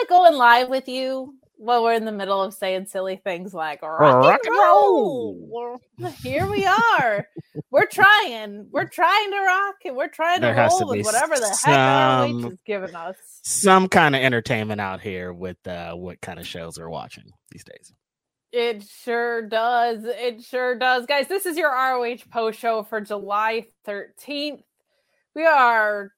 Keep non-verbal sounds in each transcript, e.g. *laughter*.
Like going live with you while we're in the middle of saying silly things like rock, and roll. Here we are. we're trying. We're trying to rock and we're trying to There roll with whatever the some- heck ROH is giving us. Some kind of entertainment out here with uh, what kind of shows we're watching these days. It sure does. It sure does. Guys, this is your ROH post show for July 13th. We are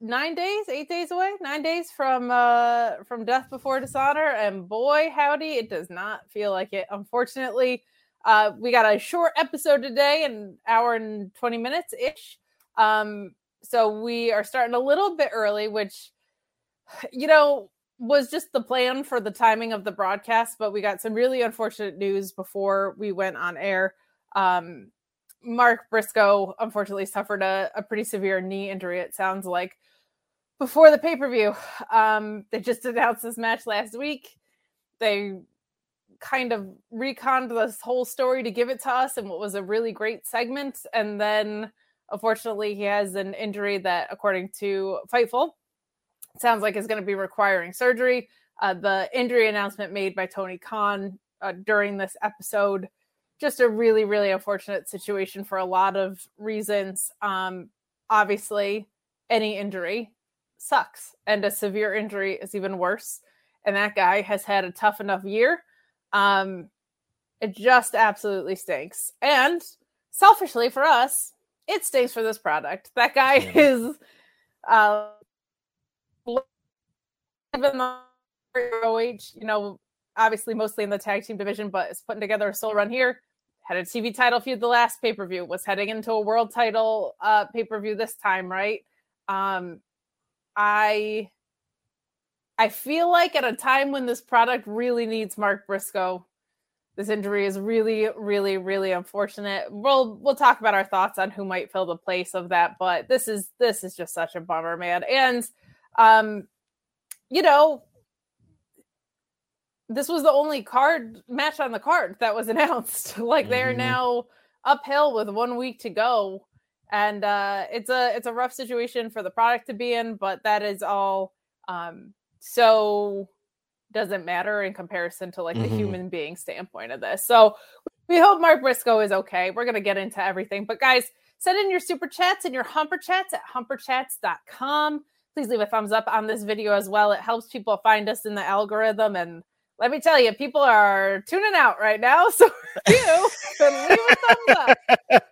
nine days, eight days away, nine days from uh from death before dishonor. And boy, howdy, it does not feel like it. Unfortunately, uh we got a short episode today, an hour and 20 minutes ish. Um, so we are starting a little bit early, which you know was just the plan for the timing of the broadcast, but we got some really unfortunate news before we went on air. Um, Mark Briscoe unfortunately suffered a, a pretty severe knee injury, it sounds like, before the pay per view. Um, they just announced this match last week. They kind of reconned this whole story to give it to us and what was a really great segment. And then, unfortunately, he has an injury that, according to Fightful, sounds like is going to be requiring surgery. Uh, the injury announcement made by Tony Khan uh, during this episode, just a really, really unfortunate situation for a lot of reasons. Um, obviously, any injury sucks, and a severe injury is even worse. And that guy has had a tough enough year. Um, it just absolutely stinks. And selfishly for us, it stinks for this product. That guy is uh, even though ROH, you know, obviously mostly in the tag team division, but is putting together a soul run here. Had a TV title feud the last pay per view, was heading into a world title uh, pay per view this time, right? Um, I I feel like at a time when this product really needs Mark Briscoe, this injury is really, really, really unfortunate. We'll we'll talk about our thoughts on who might fill the place of that, but this is this is just such a bummer, man. And um, you know, this was the only card match on the card that was *laughs* announced. like they're Mhm. now uphill with one week to go. And uh it's a it's a rough situation for the product to be in, but that is all um so doesn't matter in comparison to like the Mhm. human being standpoint of this. So we hope Mark Briscoe is okay. We're gonna get into everything. But guys, send in your super chats and your humper chats at humperchats.com. Please leave a thumbs up on this video as well. It helps people find us in the algorithm. And let me tell you, people are tuning out right now. *laughs* So you can leave a thumbs up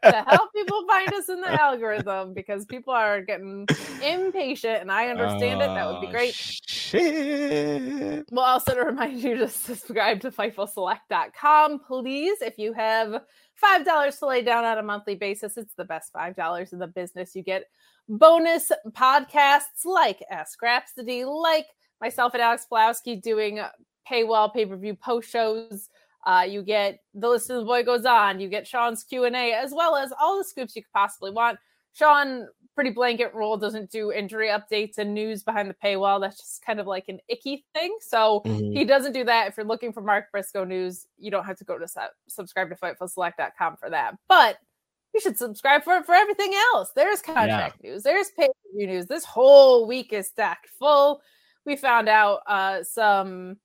to help people find us in the *laughs* algorithm because people are getting impatient and I understand it. That would be Oh, great. Shit. We'll also *laughs* remind you to subscribe to FightfulSelect.com, please. If you have $5 to lay down on a monthly basis, it's the best $5 in the business. You get bonus podcasts like Ask Rhapsody, like myself and Alex Blowski doing paywall pay-per-view post shows. Uh, you get the list of the boy goes on. You get Sean's Q and A, as well as all the scoops you could possibly want. Sean pretty blanket rule, doesn't do injury updates and news behind the paywall. That's just kind of like an icky thing. So Mhm. he doesn't do that. If you're looking for Mark Briscoe news, you don't have to go to su- subscribe to FightfulSelect.com for that. But you should subscribe for it for everything else. There's contract news, there's pay per view news. This whole week is stacked full. We found out uh, some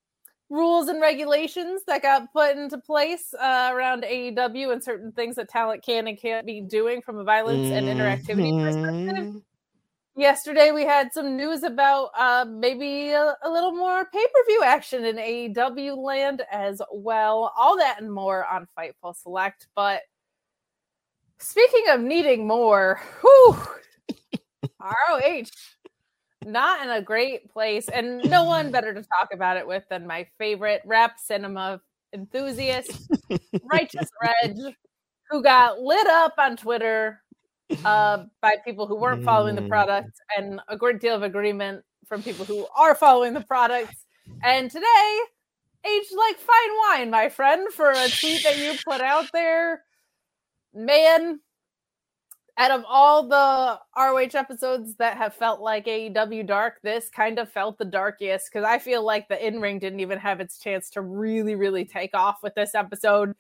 rules and regulations that got put into place uh, around AEW and certain things that talent can and can't be doing from a violence and interactivity perspective. Mhm. Yesterday, we had some news about uh, maybe a, a little more pay per view action in AEW land as well. All that and more on Fightful Select. But speaking of needing more, whew, *laughs* ROH, not in a great place. And no one better to talk about it with than my favorite rap cinema enthusiast, Righteous *laughs* Reg, who got lit up on Twitter uh, by people who weren't following the Mm. product and a great deal of agreement from people who are following the product. And today, aged like fine wine, my friend, for a tweet that you put out there. Man, out of all the ROH episodes that have felt like AEW dark, this kind of felt the darkest because I feel like the in ring didn't even have its chance to really, really take off with this episode.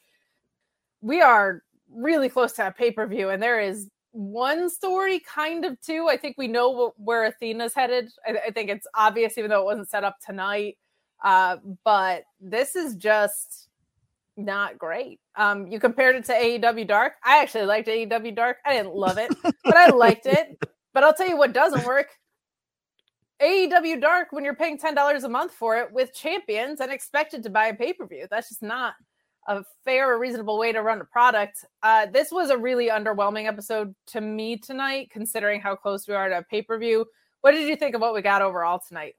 We are really close to a pay per view, and there is one story, kind of two. I think we know where Athena's headed. I, I think it's obvious, even though it wasn't set up tonight. Uh, but this is just not great. Um, you compared it to AEW Dark. I actually liked AEW Dark. I didn't love it, but I liked it. *laughs* But I'll tell you what doesn't work. AEW Dark when you're paying ten dollars a month for it with champions and expected to buy a pay per view. That's just not a fair or reasonable way to run a product. Uh, this was a really underwhelming episode to me tonight, considering how close we are to pay per view. What did you think of what we got overall tonight?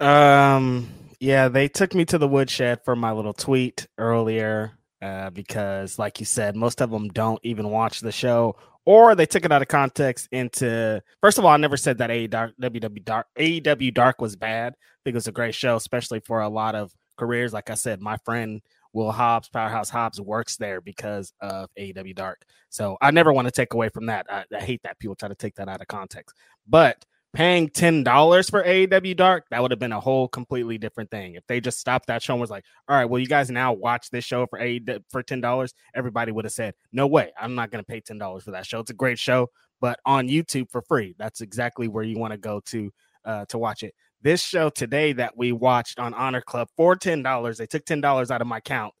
Um, yeah, they took me to the woodshed for my little tweet earlier uh, because, like you said, most of them don't even watch the show or they took it out of context into. First of all, I never said that AEW Dark, AEW Dark was bad. I think it was a great show, especially for a lot of careers. Like I said, my friend Will Hobbs, Powerhouse Hobbs, works there because of AEW Dark. So I never want to take away from that. I, I hate that people try to take that out of context. But paying ten dollars for AEW Dark, that would have been a whole completely different thing. If they just stopped that show and was like, "All right, well, you guys now watch this show for AEW for ten dollars," everybody would have said, "No way, I'm not going to pay ten dollars for that show. It's a great show, but on YouTube for free. That's exactly where you want to go to uh, to watch it." This show today that we watched on Honor Club for ten dollars, they took ten dollars out of my account,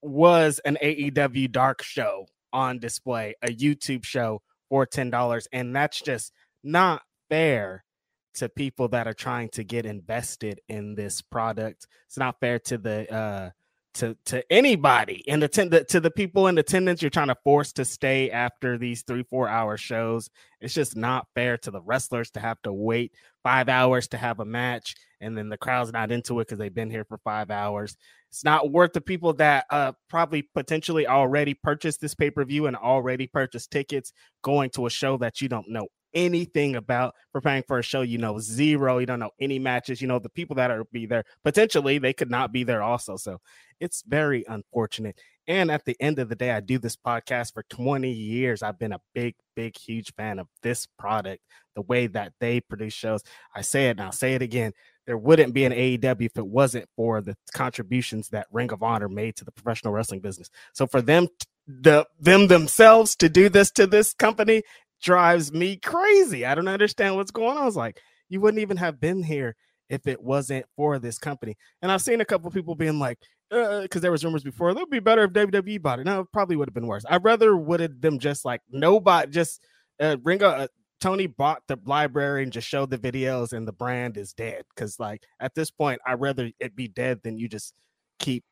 was an AEW Dark show on display, a YouTube show for ten dollars, and that's just not fair to people that are trying to get invested in this product. It's not fair to the uh to to anybody in attendance to the people in attendance. You're trying to force to stay after these three four hour shows. It's just not fair to the wrestlers to have to wait five hours to have a match and then the crowd's not into it because they've been here for five hours. It's not worth the people that uh probably potentially already purchased this pay-per-view and already purchased tickets going to a show that you don't know anything about preparing for a show you know zero you don't know any matches you know the people that are be there potentially they could not be there also so it's very unfortunate. And at the end of the day i do this podcast for 20 years. I've been a big big huge fan of this product the way that they produce shows. I say it now say it again there wouldn't be an AEW if it wasn't for the contributions that Ring of Honor made to the professional wrestling business. So for them the them themselves to do this to this company drives me crazy. I don't understand what's going on. I was like, you wouldn't even have been here if it wasn't for this company. And I've seen a couple people being like, because uh, there was rumors before, it would be better if WWE bought it. No, it probably would have been worse. I'd rather would have them just like nobody, just uh, Ringo, uh, Tony bought the library and just showed the videos, and the brand is dead. Because like at this point, I'd rather it be dead than you just keep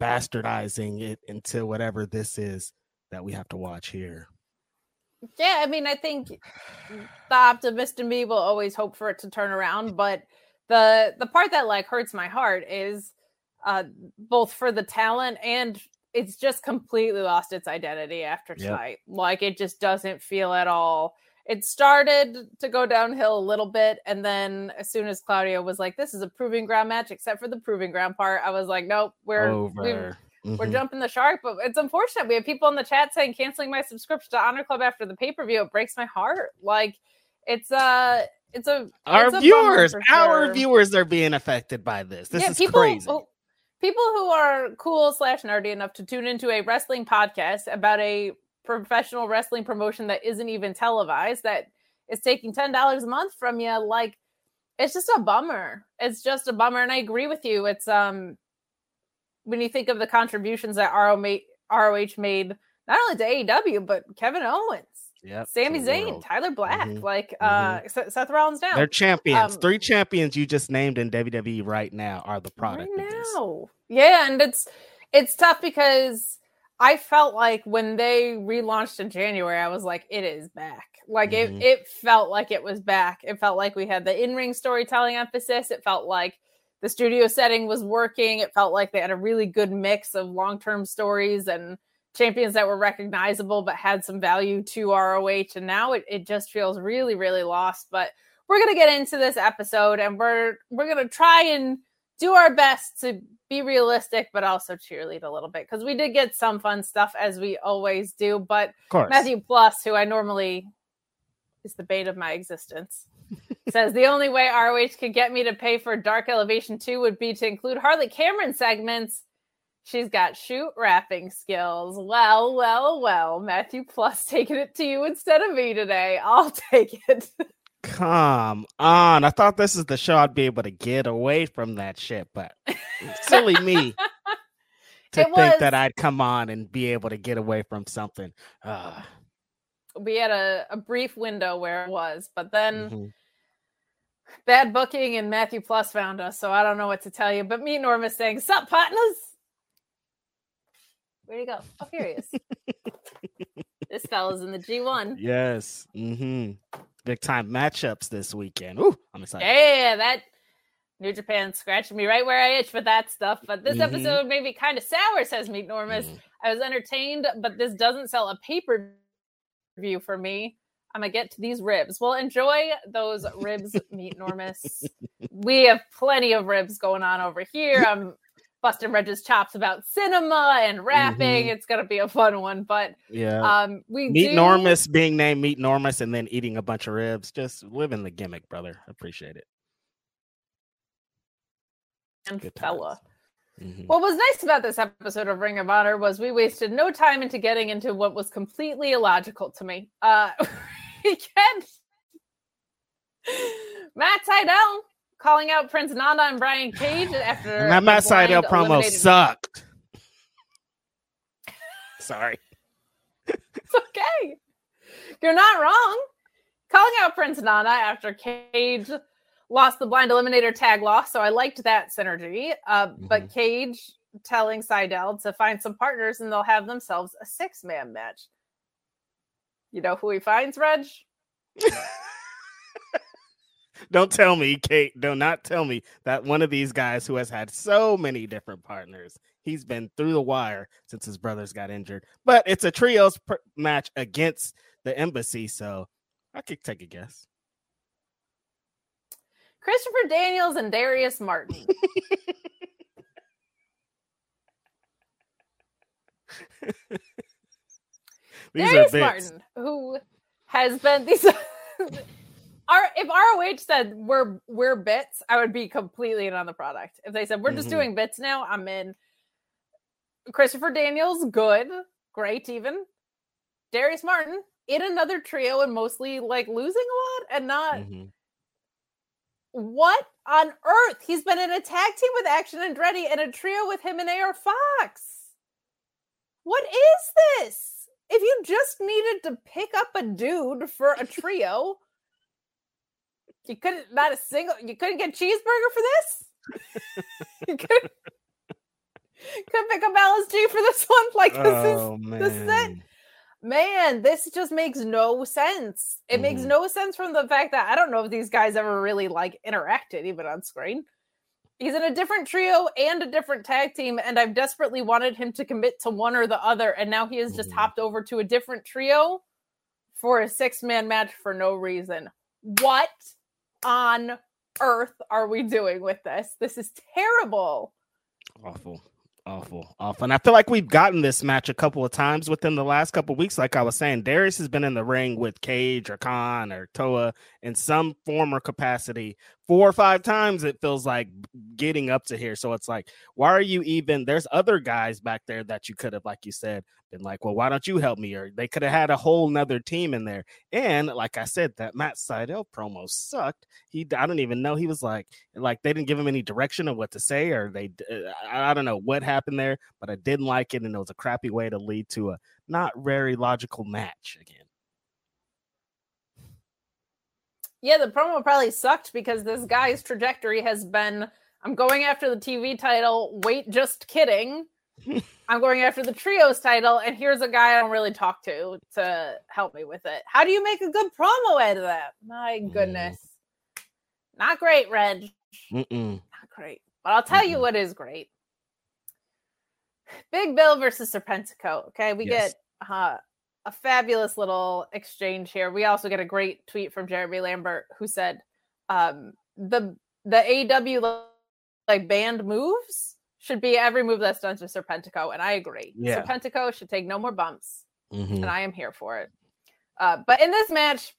bastardizing it into whatever this is that we have to watch here. Yeah, I mean, I think the optimist in me will always hope for it to turn around, but the the part that like hurts my heart is uh both for the talent and it's just completely lost its identity after Yep. tonight. Like it just doesn't feel at all. It started to go downhill a little bit, and then as soon as Claudio was like, "This is a proving ground match," except for the proving ground part, I was like, "Nope, we're we've over. we're jumping the shark, but it's unfortunate. We have people in the chat saying canceling my subscription to Honor Club after the pay per view. It breaks my heart. Like It's uh it's a our it's a viewers, for our viewers are being affected by this. This Yeah, is people, crazy. People who are cool slash nerdy enough to tune into a wrestling podcast about a professional wrestling promotion that isn't even televised, that is taking ten dollars a month from you, like it's just a bummer. It's just a bummer, and I agree with you. It's um when you think of the contributions that ROH made not only to AEW but Kevin Owens, Yep, Sami Zayn. Tyler Black, Mhm, like uh Seth Seth Rollins now. They're champions. Um, Three champions you just named in WWE right now are the product right now. Yeah, and it's it's tough because I felt like when they relaunched in January, I was like, it is back. Like Mhm. it it felt like it was back. It felt like we had the in-ring storytelling emphasis. It felt like the studio setting was working. It felt like they had a really good mix of long-term stories and champions that were recognizable but had some value to ROH. And now it, it just feels really, really lost. But we're gonna get into this episode and we're we're gonna try and do our best to be realistic but also cheerlead a little bit because we did get some fun stuff as we always do. But Matthew Plus, who I normally is the bait of my existence, says the only way ROH could get me to pay for Dark Elevation 2 would be to include Harley Cameron segments. She's got shoot rapping skills. Well, well, well. Matthew Plus *laughs* taking it to you instead of me today. I'll *laughs* take it. Come on. I thought this is the show I'd be able to get away from that shit, but silly me *laughs* to It think was- that I'd come on and be able to get away from something. Uh, we had a, a brief window where it was, but then mhm. Bad booking and Matthew Plus found us, so I don't know what to tell you. But me Norma saying, Sup, partners? Where'd he go? Oh, here he is. *laughs* this fella's in the G1. Yes. Mm-hmm. Big time matchups this weekend. Ooh, I'm excited. Yeah, that New Japan scratched me right where I itch for that stuff. But this Mhm. episode made me kind of sour, says Meet Normus. Mm. I was entertained, but this doesn't sell a pay per view for me. I'm gonna get to these ribs. Well, enjoy those *laughs* ribs, Meet Normus. we have plenty of ribs going on over here. I'm busting Reg's chops about cinema and rapping. Mhm. It's gonna be a fun one. But Yeah. um, we Meet do Normus being named Meet Normus and then eating a bunch of ribs. Just living the gimmick, brother. Appreciate it. and Good fella. times. Mhm. What was nice about this episode of Ring of Honor was we wasted no time into getting into what was completely illogical to me. Uh *laughs* we get Matt Sydal calling out Prince Nana and Brian Cage after that Matt Sydal promo eliminated- sucked. Sorry. It's okay. You're not wrong. Calling out Prince Nana after Cage lost the blind eliminator tag loss, so I liked that synergy. Uh, But Cage telling Sydal to find some partners and they'll have themselves a six man match. You know who he finds, Reg? *laughs* Don't tell me, Kate. Do not tell me that one of these guys who has had so many different partners, he's been through the wire since his brothers got injured. But it's a trios match against the embassy, so I could take a guess. Christopher Daniels and Darius Martin. *laughs* *laughs* These Darius. Martin, who has been these. Our, if ROH said we're we're bits, I would be completely in on the product. If they said we're just Mhm. doing bits now, I'm in. Christopher Daniels, good, great, even. Darius Martin in another trio and mostly like losing a lot and not Mhm. what on earth? He's been in a tag team with Action and Andretti and a trio with him and AR Fox. What is this? If you just needed to pick up a dude for a trio, you couldn't not a single you couldn't get cheeseburger for this? *laughs* you couldn't, couldn't pick up LSG for this one? Like this Oh is man. this is it. Man, this just makes no sense. It makes Mhm. no sense from the fact that I don't know if these guys ever really like interacted even on screen. He's in a different trio and a different tag team, and I've desperately wanted him to commit to one or the other, and now he has just Mhm. hopped over to a different trio for a six man match for no reason. What on earth are we doing with this? This is terrible. Awful. Awful, awful. And I feel like we've gotten this match a couple of times within the last couple of weeks. Like I was saying, Darius has been in the ring with Cage or Khan or Toa in some form or capacity four or five times. It feels like getting up to here. So it's like, why are you even? There's other guys back there that you could have, like you said, been like, well, why don't you help me? Or they could have had a whole nother team in there. And like I said, that Matt Sydal promo sucked. He, I don't even know. He was like, like they didn't give him any direction of what to say, or they, uh, I don't know what happened there, but I didn't like it, and it was a crappy way to lead to a not very logical match again. Yeah, the promo probably sucked because this guy's trajectory has been I'm going after the TV title. Wait, just kidding. *laughs* I'm going after the trios title, and here's a guy I don't really talk to to help me with it. How do you make a good promo out of that? My mm. goodness. Mm. Not great, Reg. Mm-mm. Not great. But I'll tell Mm-mm. you what is great. Big Bill versus Serpentico. Okay, we yes. get uh, a fabulous little exchange here. We also get a great tweet from Jeremy Lambert who said, um, "the the AEW like band moves should be every move that's done to Serpentico," and I agree. Yeah. Serpentico should take no more bumps, mm-hmm. and I am here for it. Uh, but in this match,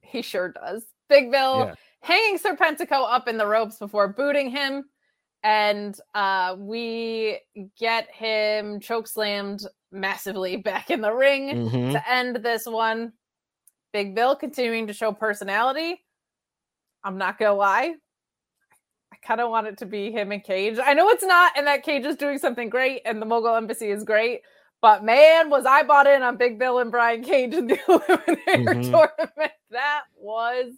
he sure does. Big Bill yeah. hanging Serpentico up in the ropes before booting him and uh, we get him choke slammed massively back in the ring mm-hmm. to end this one. Big Bill continuing to show personality. I'm not gonna lie. I kind of want it to be him and Cage. I know it's not, and that Cage is doing something great, and the Mogul Embassy is great. But man, was I bought in on Big Bill and Brian Cage in the *laughs* Eliminator mm-hmm. tournament. That was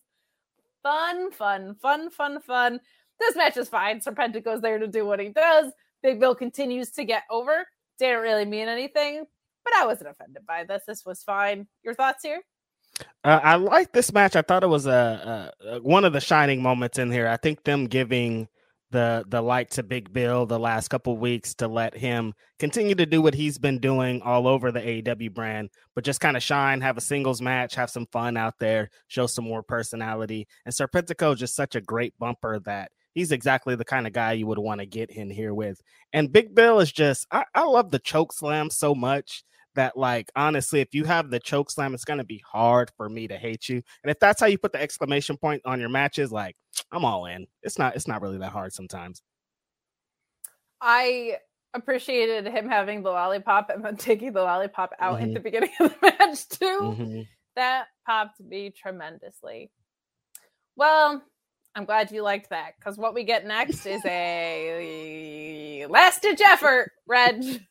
fun, fun, fun, fun, fun. This match is fine. Serpentico's there to do what he does. Big Bill continues to get over. Didn't really mean anything, but I wasn't offended by this. This was fine. Your thoughts here? Uh, I like this match. I thought it was a, a, a, one of the shining moments in here. I think them giving the the light to Big Bill the last couple weeks to let him continue to do what he's been doing all over the AEW brand, but just kind of shine, have a singles match, have some fun out there, show some more personality. And Serpentico is just such a great bumper that he's exactly the kind of guy you would want to get in here with. And Big Bill is just, I, I love the choke slam so much that like honestly if you have the choke slam it's going to be hard for me to hate you and if that's how you put the exclamation point on your matches like i'm all in it's not it's not really that hard sometimes i appreciated him having the lollipop and then *laughs* taking the lollipop out mm-hmm. at the beginning *laughs* of the match too mm-hmm. that popped me tremendously well I'm glad you liked that because what we get next is a last ditch effort, Reg.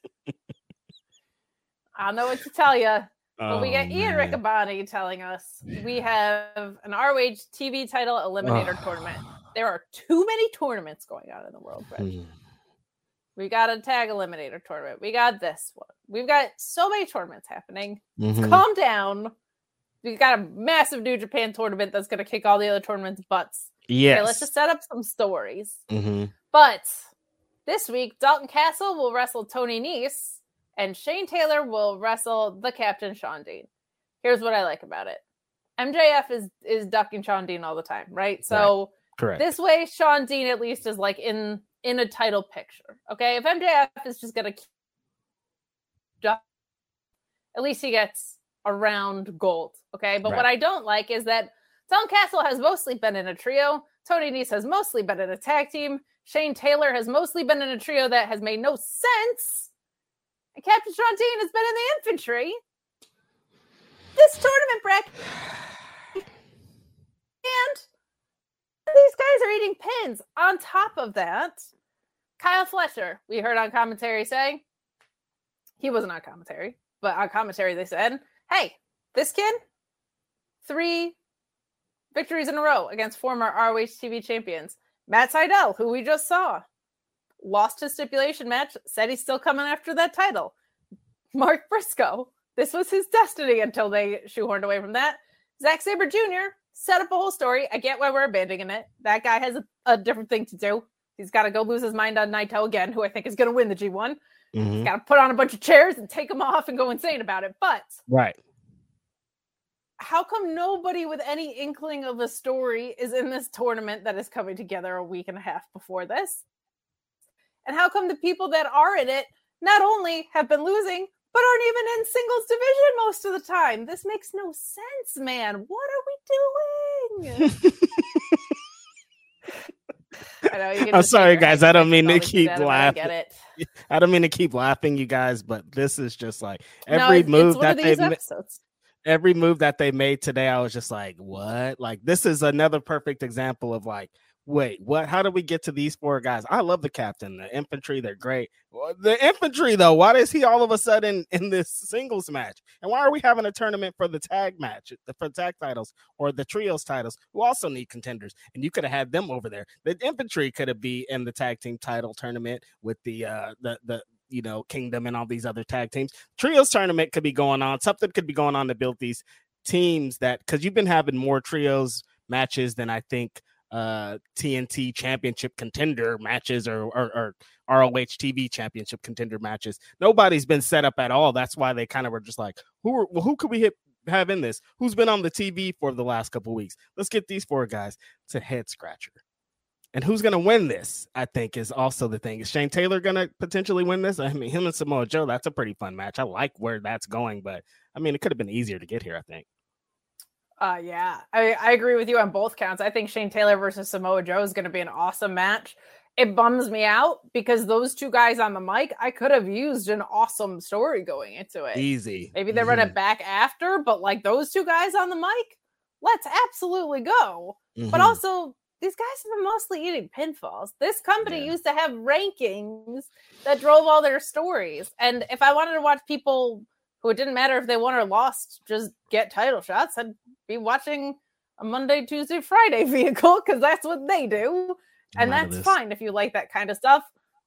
I don't know what to tell you. But oh, we get Ian Riccaboni telling us we have an ROH TV title eliminator oh. tournament. There are too many tournaments going on in the world, Reg. Hmm. We got a tag eliminator tournament. We got this one. We've got so many tournaments happening. Mm-hmm. Calm down. We've got a massive New Japan tournament that's going to kick all the other tournaments' butts. Yes. Okay, let's just set up some stories. Mm-hmm. But this week, Dalton Castle will wrestle Tony Nese, and Shane Taylor will wrestle the Captain Shawn Dean. Here's what I like about it: MJF is is ducking Shawn Dean all the time, right? So right. Correct. this way, Shawn Dean at least is like in in a title picture. Okay, if MJF is just gonna duck, at least he gets around gold. Okay, but right. what I don't like is that Dalton Castle has mostly been in a trio. Tony Nese has mostly been in a tag team. Shane Taylor has mostly been in a trio that has made no sense. And Captain Shawn Dean has been in the infantry. This tournament bracket. And these guys are eating pins. On top of that, Kyle Fletcher, we heard on commentary saying, he wasn't on commentary, but on commentary they said, hey, this kid, three victories in a row against former ROH TV champions. Matt Sydal, who we just saw, lost his stipulation match, said he's still coming after that title. Mark Briscoe, this was his destiny until they shoehorned away from that. Zack Sabre Jr. set up a whole story. I get why we're abandoning it. That guy has a, a different thing to do. He's got to go lose his mind on Naito again, who I think is going to win the G1. Mm-hmm. He's got to put on a bunch of chairs and take them off and go insane about it. But right how come nobody with any inkling of a story is in this tournament that is coming together a week and a half before this? And how come the people that are in it not only have been losing, but aren't even in singles division most of the time? This makes no sense, man. What are we doing? *laughs* I know, I'm sorry, guys. I don't mean to keep laughing. I get it. I don't mean to keep laughing, you guys, but this is just like every it's- it's move of that these they ma- episodes. Every move that they made today, I was just like, what? Like this is another perfect example of like, wait, what? How did we get to these four guys? I love the captain, the infantry, they're great. The infantry, though, why is he all of a sudden in this singles match? And why are we having a tournament for the tag match, the for tag titles or the trios titles, who also need contenders? And you could have had them over there. The infantry could have be in the tag team title tournament with the uh the the you know kingdom and all these other tag teams trios tournament could be going on. Something could be going on to build these teams that because you've been having more trios matches than I think uh TNT championship contender matches or, or, or ROH TV championship contender matches. Nobody's been set up at all. That's why they kind of were just like, who are, well, who could we hit have in this? Who's been on the TV for the last couple weeks? Let's get these four guys. It's a head scratcher. And who's going to win this? I think is also the thing. Is Shane Taylor going to potentially win this? I mean, him and Samoa Joe. That's a pretty fun match. I like where that's going, but I mean, it could have been easier to get here. I think. Uh yeah, I, I agree with you on both counts. I think Shane Taylor versus Samoa Joe is going to be an awesome match. It bums me out because those two guys on the mic, I could have used an awesome story going into it. Easy. Maybe they run Mhm. it back after, but like those two guys on the mic, let's absolutely go. But Mhm. also, these guys have been mostly eating pinfalls. This company Yeah. used to have rankings that drove all their stories. And if I wanted to watch people who it didn't matter if they won or lost, just get title shots, I'd be watching a Monday, Tuesday, Friday *laughs* vehicle because that's what they do. And I'm that's this. fine if you like that kind of stuff.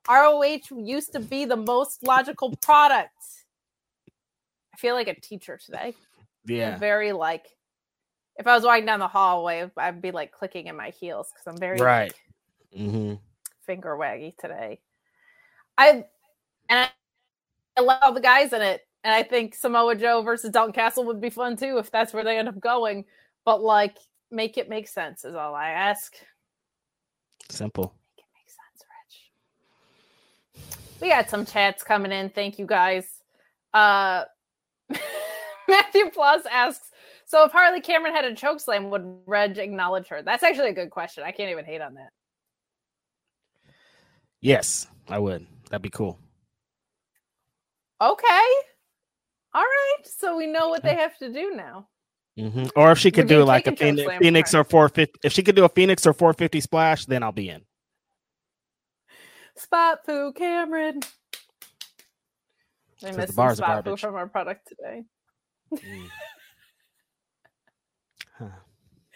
ROH used to be the most logical product. I feel like a teacher today. I'm Yeah. very like if I was walking down the hallway, I'd be like clicking in my heels because I'm very Right. like, hmm finger waggy today. I and I, I love all the guys in it, and I think Samoa Joe versus Dalton Castle would be fun too if that's where they end up going. But like, make it make sense is all I ask. Simple. Make it make sense, Rich. We got some chats coming in. Thank you guys. Uh *laughs* Matthew Plus asks, so if Harley Cameron had a choke slam, would Reg acknowledge her? That's actually a good question. I can't even hate on that. Yes, I would. That'd be cool. Okay. All right. So we know what they have to do now. hmm Or if she could do like a take a choke Phoenix, Phoenix or 450, if she could do a Phoenix or 450 splash, then I'll be in. Spot poo, Cameron. I missed the some spot poo from our product today. Mm.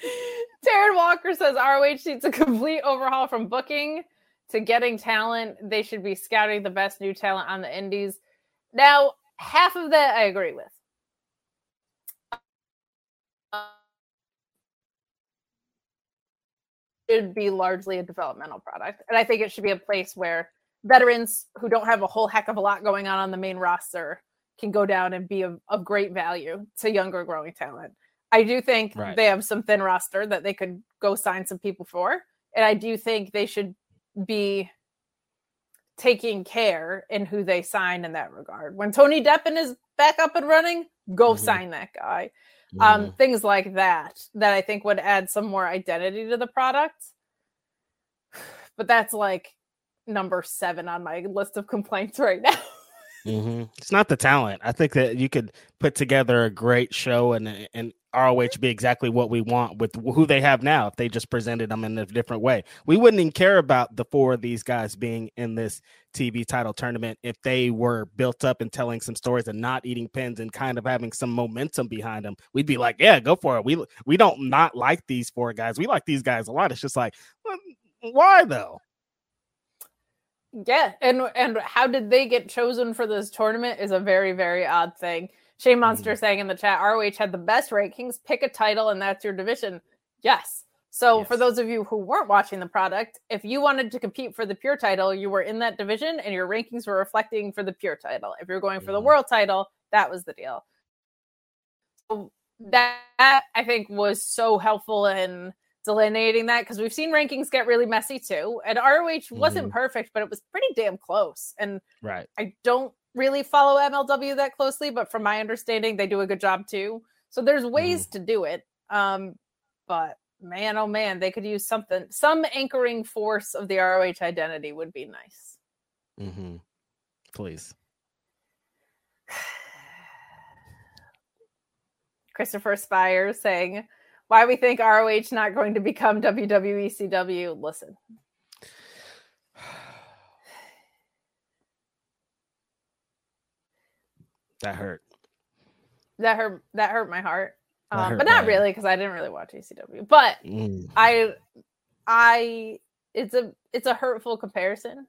*laughs* Taryn Walker says ROH needs a complete overhaul from booking to getting talent. They should be scouting the best new talent on the indies. Now, half of that I agree with. Should be largely a developmental product, and I think it should be a place where veterans who don't have a whole heck of a lot going on on the main roster can go down and be of, of great value to younger growing talent. I do think Right. they have some thin roster that they could go sign some people for. And I do think they should be taking care in who they sign in that regard. When Tony Deppen is back up and running, go Mhm. sign that guy. Mhm. Um, things like that that I think would add some more identity to the product. *sighs* But that's like number seven on my list of complaints *laughs* right now. hmm It's not the talent. I think that you could put together a great show and and ROH be exactly what we want with who they have now. If they just presented them in a different way, we wouldn't even care about the four of these guys being in this TV title tournament if they were built up and telling some stories and not eating pins and kind of having some momentum behind them. We'd be like, yeah, go for it. We we don't not like these four guys. We like these guys a lot. It's just like, why though? Yeah, and and how did they get chosen for this tournament is a very very odd thing. Shane Monster saying in the chat, ROH had the best rankings. Pick a title, and that's your division. Yes. So for those of you who weren't watching the product, if you wanted to compete for the pure title, you were in that division, and your rankings were reflecting for the pure title. If you're going for the Mhm. world title, that was the deal. So that I think was so helpful in delineating that because we've seen rankings get really messy too. And ROH wasn't Mhm. perfect, but it was pretty damn close. And Right. I don't really follow MLW that closely, but from my understanding, they do a good job too. So there's ways to do it. Um, but man, oh man, they could use something. Some anchoring force of the ROH identity would be nice. Mm-hmm. Please. *sighs* Christopher Spire saying, "Why we think ROH not going to become WWE CW?" Listen, That hurt. that hurt. That hurt my heart, um, hurt but not really because I didn't really watch ECW. But Mm. I, I, it's a it's a hurtful comparison.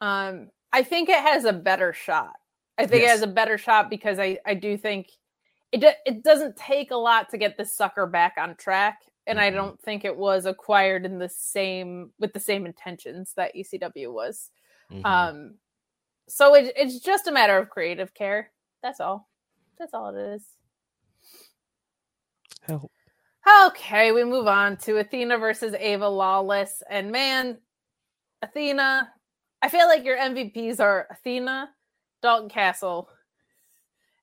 Um, I think it has a better shot. I think it has a better shot because I I do think it do- it doesn't take a lot to get this sucker back on track, and I Mhm. don't think it was acquired in the same with the same intentions that ECW was. Mhm. Um, so it, it's just a matter of creative care. That's all. That's all it is. Help. Okay, we move on to Athena versus Ava Lawless. And man, Athena, I feel like your MVPs are Athena, Dalton Castle,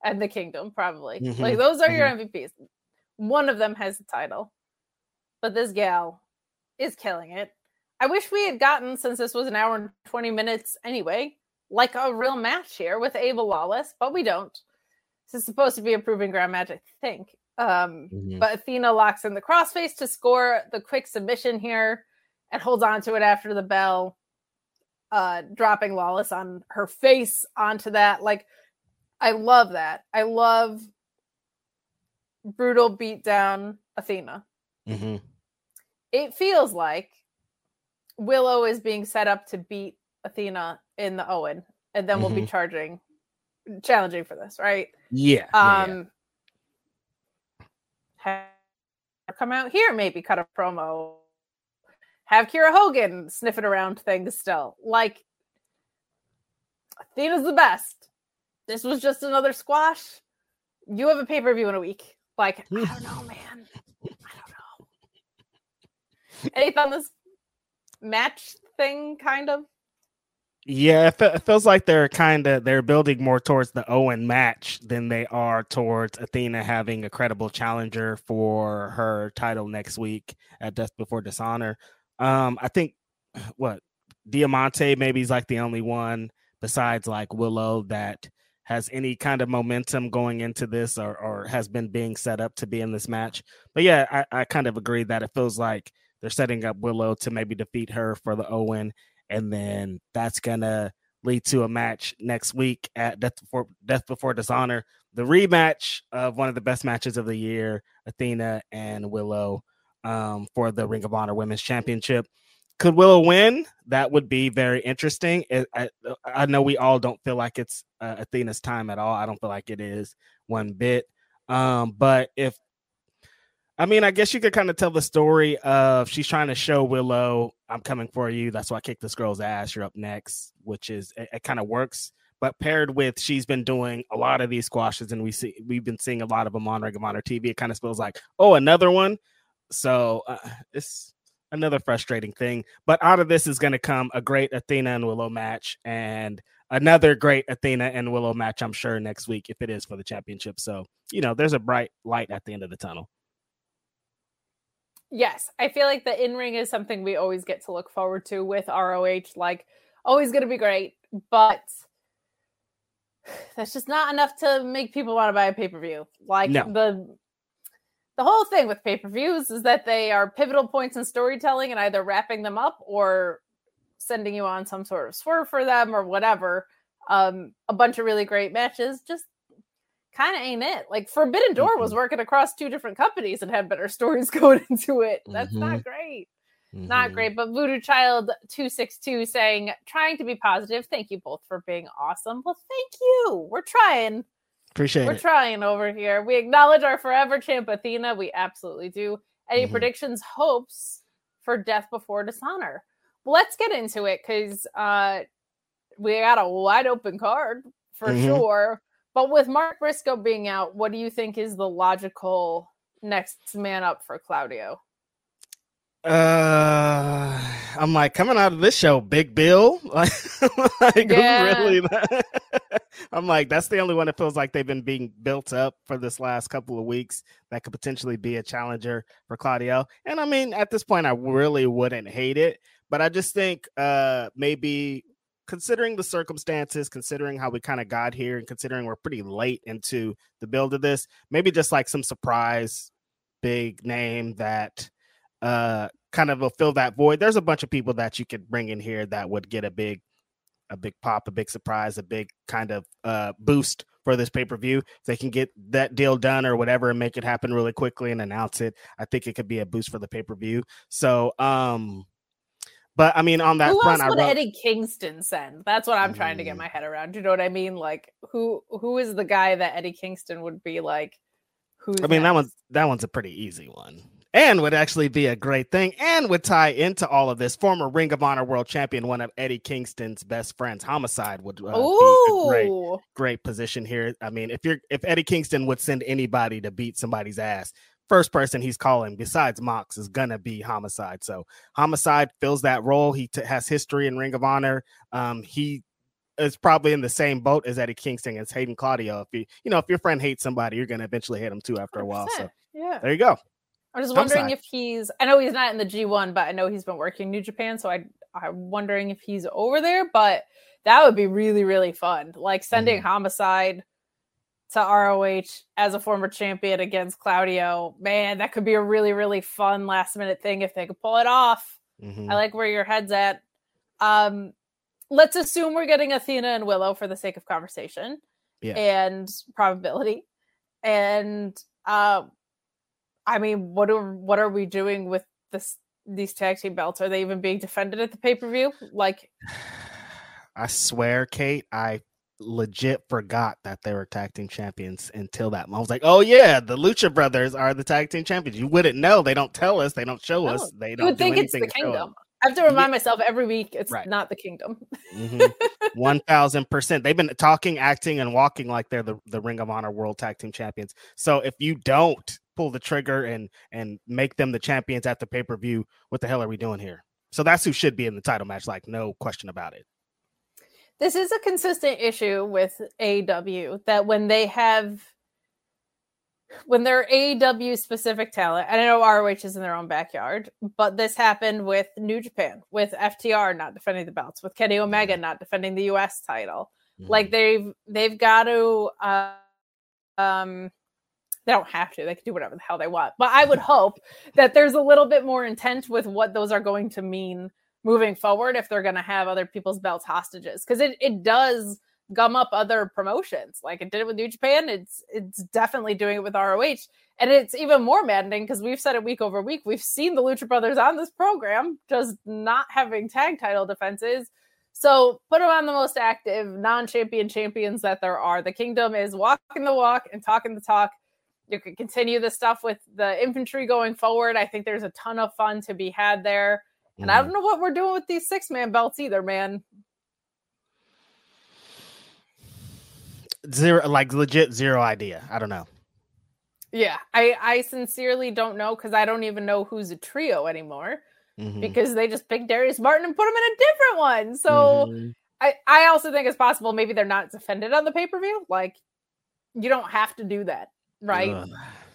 and the Kingdom, probably. Mhm, Like those are your MVPs. One of them has the title. But this gal is killing it. I wish we had gotten, since this was an hour and 20 minutes anyway, like a real match here with Ava Lawless, but we don't. This is supposed to be a proving ground match, I think. Um, Mhm. but Athena locks in the crossface to score the quick submission here and holds on to it after the bell, uh, dropping Lawless on her face onto that. Like, I love that. I love brutal beat down Athena. Mhm. It feels like Willow is being set up to beat Athena in the Owen, and then we'll be charging, challenging for this, right? Yeah. yeah, yeah. Um, have come out here, maybe cut a promo. Have Kiera Hogan sniffing around things still. Like, Athena's the best. This was just another squash. You have a pay per view in a week. Like, I don't know, *laughs* man. I don't know. Anything on this match thing, kind of? Yeah, it, fe- it feels like they're kind of they're building more towards the Owen match than they are towards Athena having a credible challenger for her title next week at Death Before Dishonor. Um, I think *sighs* what Diamante maybe is like the only one besides like Willow that has any kind of momentum going into this or or has been being set up to be in this match. But yeah, I, I kind of agree that it feels like they're setting up Willow to maybe defeat her for the Owen and then that's gonna lead to a match next week at Death Before Death Before Dishonor, the rematch of one of the best matches of the year, Athena and Willow, um, for the Ring of Honor Women's Championship. Could Willow win? That would be very interesting. I, I know we all don't feel like it's uh, Athena's time at all. I don't feel like it is one bit. Um, but if I mean, I guess you could kind of tell the story of she's trying to show Willow, I'm coming for you. That's why I kicked this girl's ass. You're up next, which is it, it kind of works. But paired with she's been doing a lot of these squashes, and we see we've been seeing a lot of them on of Honor TV. It kind of feels like, oh, another one. So uh, it's another frustrating thing. But out of this is going to come a great Athena and Willow match, and another great Athena and Willow match. I'm sure next week if it is for the championship. So you know, there's a bright light at the end of the tunnel. Yes, I feel like the in ring is something we always get to look forward to with ROH. Like, always going to be great, but *sighs* that's just not enough to make people want to buy a pay per view. Like No. the the whole thing with pay per views is that they are pivotal points in storytelling and either wrapping them up or sending you on some sort of swerve for them or whatever. Um, a bunch of really great matches just kind of ain't it. Like Forbidden Door was working across two different companies and had better *laughs* stories going into it. That's not great. Not Mhm. great. But Voodoo Child 262 saying, trying to be positive. Thank you both for being awesome. Well, thank you. We're trying. Appreciate it. We're it. trying over here. We acknowledge our forever champ Athena. We absolutely do. Any Mhm. predictions, hopes for Death Before Dishonor? Well, let's get into it because uh, we got a wide open card for Mhm. sure. But with Mark Briscoe being out, what do you think is the logical next man up for Claudio? Uh, I'm like coming out of this show, Big Bill. *laughs* Like, Yeah. really? *laughs* I'm like, that's the only one that feels like they've been being built up for this last couple of weeks that could potentially be a challenger for Claudio. And I mean, at this point, I really wouldn't hate it, but I just think uh maybe considering the circumstances, considering how we kind of got here, and considering we're pretty late into the build of this, maybe just like some surprise big name that uh kind of will fill that void. There's a bunch of people that you could bring in here that would get a big a big pop, a big surprise, a big kind of uh boost for this pay-per-view. If they can get that deal done or whatever and make it happen really quickly and announce it, I think it could be a boost for the pay-per-view. So um but I mean on that who front else I would wrote, Eddie Kingston send? That's what I'm trying to get Mm. my head around. Do you know what I mean? Like who who is the guy that Eddie Kingston would be like? Who's I mean that next? one's that one's a pretty easy one. And would actually be a great thing and would tie into all of this. Former Ring of Honor World Champion, one of Eddie Kingston's best friends, Homicide, would uh, be a great great position here. I mean, if you're if Eddie Kingston would send anybody to beat somebody's ass, first person he's calling besides Mox is gonna be Homicide. So Homicide fills that role. He t- has history in Ring of Honor. Um, he is probably in the same boat as Eddie Kingston as Hayden Claudio. If you you know if your friend hates somebody, you're gonna eventually hate him too after a while. So yeah. there you go. I'm just wondering Homicide. if he's. I know he's not in the G1, but I know he's been working New Japan, so I I'm wondering if he's over there. But that would be really really fun. Like sending Mm-hmm. Homicide to ROH as a former champion against Claudio. Man, that could be a really really fun last minute thing if they could pull it off. Mhm. I like where your head's at. Um, let's assume we're getting Athena and Willow for the sake of conversation Yeah. and probability. And uh, I mean, what are what are we doing with this? These tag team belts are they even being defended at the pay per view? Like, *sighs* I swear, Kate, I legit forgot that they were tag team champions until that. Moment. I was like, oh yeah, the Lucha Brothers are the tag team champions. You wouldn't know. They don't tell us. They don't show No, us. They don't You would do think it's the to show us. kingdom. I have to remind myself every week it's Right. not the kingdom. Mhm. *laughs* One thousand percent. They've been talking, acting, and walking like they're the, the Ring of Honor World Tag Team Champions. So if you don't pull the trigger and and make them the champions at the pay per view, what the hell are we doing here? So that's who should be in the title match, like no question about it. This is a consistent issue with AW that when they have when they're AEW specific talent, and I know ROH is in their own backyard, but this happened with New Japan, with FTR not defending the belts, with Kenny Omega not defending the US title. Like they've they've got to uh, um they don't have to, they can do whatever the hell they want. But I would hope that there's a little bit more intent with what those are going to mean moving forward if they're going to have other people's belts hostages because it, it does gum up other promotions. Like it did it with new japan. It's it's definitely doing it with roh and it's even more maddening because we've said it week over week we've seen the lucha brothers on this program just not having tag title defenses. So put them on the most active non-champion champions that there are. The kingdom is walking the walk and talking the talk. You could continue the stuff with the infantry going forward. I think there's a ton of fun to be had there and I Mhm. don't know what we're doing with these six man belts either, man. zero, like legit zero idea. I don't know. Yeah, I I sincerely don't know because I don't even know who's a trio anymore Mhm. because they just picked Darius Martin and put him in a different one. So Mhm. I I also think it's possible maybe they're not defended on the pay per view. Like you don't have to do that, right? Ugh.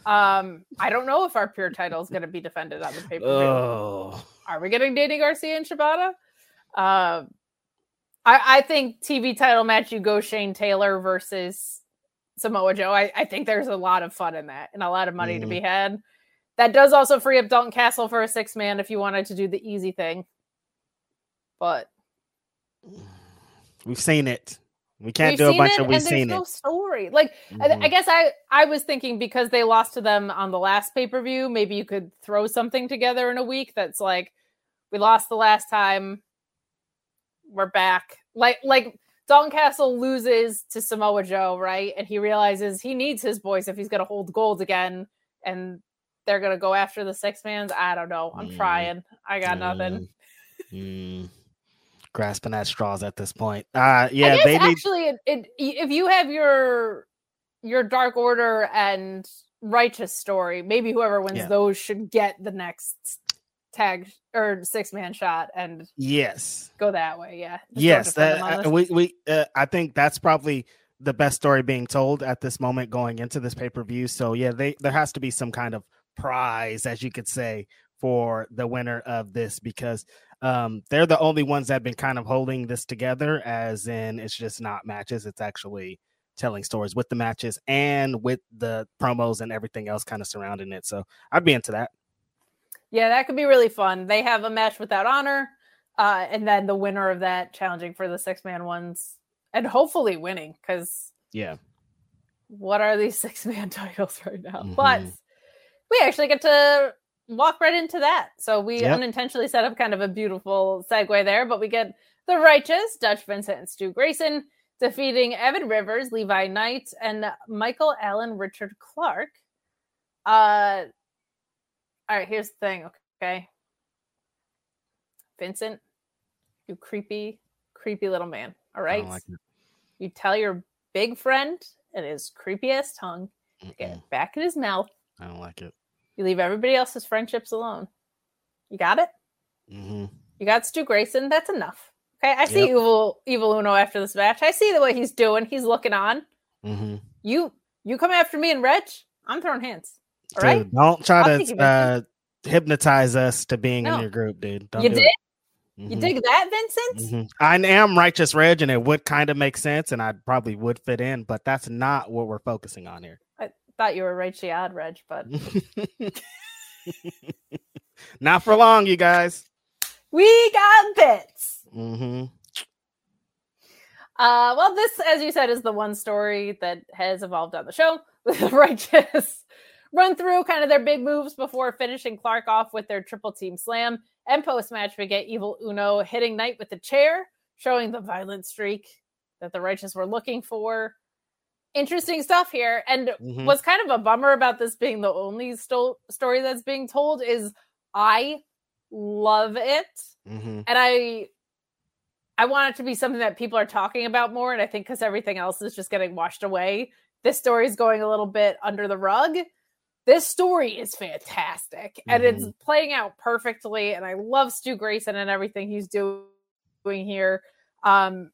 Um, I don't know if our pure title is going to be defended on the pay per view. Oh, Are we getting Danny Garcia and Shibata? Um, I, I think TV title match you go Shane Taylor versus Samoa Joe. I, I think there's a lot of fun in that and a lot of money to Mhm. be had. That does also free up Dalton Castle for a six man if you wanted to do the easy thing. But we've seen it. We can't we've do a bunch it, of we've and there's seen no it. story. Like I, Mhm. I guess I I was thinking because they lost to them on the last pay per view, maybe you could throw something together in a week that's like we lost the last time, we're back. Like like Dalton Castle loses to Samoa Joe, right? And he realizes he needs his boys if he's going to hold gold again, and they're going to go after the six mans. I don't know. I'm Mm. trying. I got nothing. Mm. Grasping at straws at this point. Uh yeah, they need actually, it, it, if you have your your Dark Order and Righteous story, maybe whoever wins Yeah. those should get the next tag or six man shot and yes, go that way. Yeah. Just yes, that, uh, we we uh, I think that's probably the best story being told at this moment going into this pay per view. So yeah, they there has to be some kind of prize, as you could say, for the winner of this because um, they're the only ones that have been kind of holding this together. As in, it's just not matches; it's actually telling stories with the matches and with the promos and everything else kind of surrounding it. So I'd be into that. Yeah, that could be really fun. They have a match without honor, uh, and then the winner of that challenging for the six man ones and hopefully winning because yeah, what are these *laughs* six man titles right now? Mm-hmm. But we actually get to walk right into that. So we yep. unintentionally set up kind of a beautiful segue there, but we get the righteous Dutch Vincent and Stu Grayson defeating Evan Rivers, Levi Knight, and Michael Allen Richard Clark. Uh all right, here's the thing, okay? Vincent, you creepy, creepy little man. All right. Like you tell your big friend and his creepy ass tongue to get back in his mouth. I don't like it. You leave everybody else's friendships alone. You got it? Mm-hmm. You got Stu Grayson. That's enough. Okay. I see yep. evil evil Uno after this match. I see the way he's doing. He's looking on. Mm-hmm. You you come after me and Reg, I'm throwing hands. All dude, right? Don't try I'll to uh, hypnotize us to being no. in your group, dude. Don't you did? It. Mm-hmm. You dig that, Vincent? Mm-hmm. I am righteous Reg, and it would kind of make sense, and I probably would fit in, but that's not what we're focusing on here. Thought you were Rachel odd Reg, but *laughs* not for long, you guys. We got bits. Mm-hmm. Uh, well, this, as you said, is the one story that has evolved on the show *laughs* with the righteous run through kind of their big moves before finishing Clark off with their triple team slam. And post match, we get Evil Uno hitting Knight with the chair, showing the violent streak that the righteous were looking for. Interesting stuff here. And mm-hmm. what's kind of a bummer about this being the only sto- story that's being told is I love it. Mm-hmm. And I I want it to be something that people are talking about more. And I think because everything else is just getting washed away, this story is going a little bit under the rug this story is fantastic and mm-hmm. it's playing out perfectly and i love stu grayson and everything he's doing here um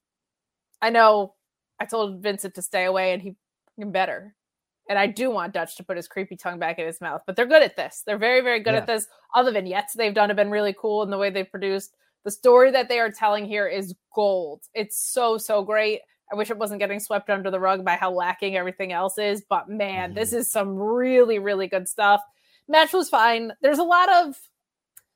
i know i told vincent to stay away and he better and i do want dutch to put his creepy tongue back in his mouth but they're good at this they're very very good yeah. at this all the vignettes they've done have been really cool in the way they've produced the story that they are telling here is gold it's so so great I wish it wasn't getting swept under the rug by how lacking everything else is. But man, mm-hmm. this is some really, really good stuff. Match was fine. There's a lot of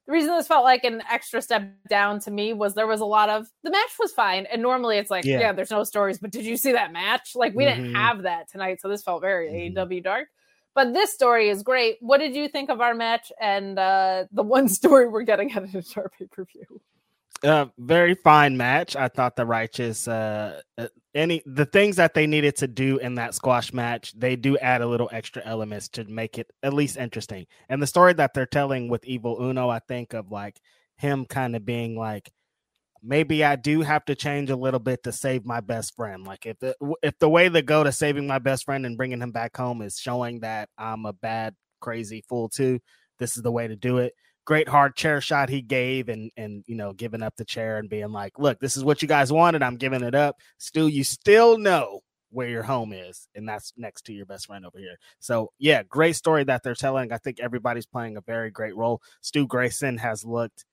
the reason this felt like an extra step down to me was there was a lot of the match was fine. And normally it's like, yeah, yeah there's no stories, but did you see that match? Like we mm-hmm. didn't have that tonight. So this felt very mm-hmm. AEW dark. But this story is great. What did you think of our match and uh, the *laughs* one story we're getting at an our pay per view? uh, very fine match. I thought the righteous uh, uh, any the things that they needed to do in that squash match, they do add a little extra elements to make it at least interesting. And the story that they're telling with Evil Uno, I think of like him kind of being like maybe I do have to change a little bit to save my best friend. Like if the if the way to go to saving my best friend and bringing him back home is showing that I'm a bad crazy fool too, this is the way to do it great hard chair shot he gave and and you know giving up the chair and being like look this is what you guys wanted. I'm giving it up. Still you still know where your home is and that's next to your best friend over here. So yeah great story that they're telling. I think everybody's playing a very great role. Stu grayson has looked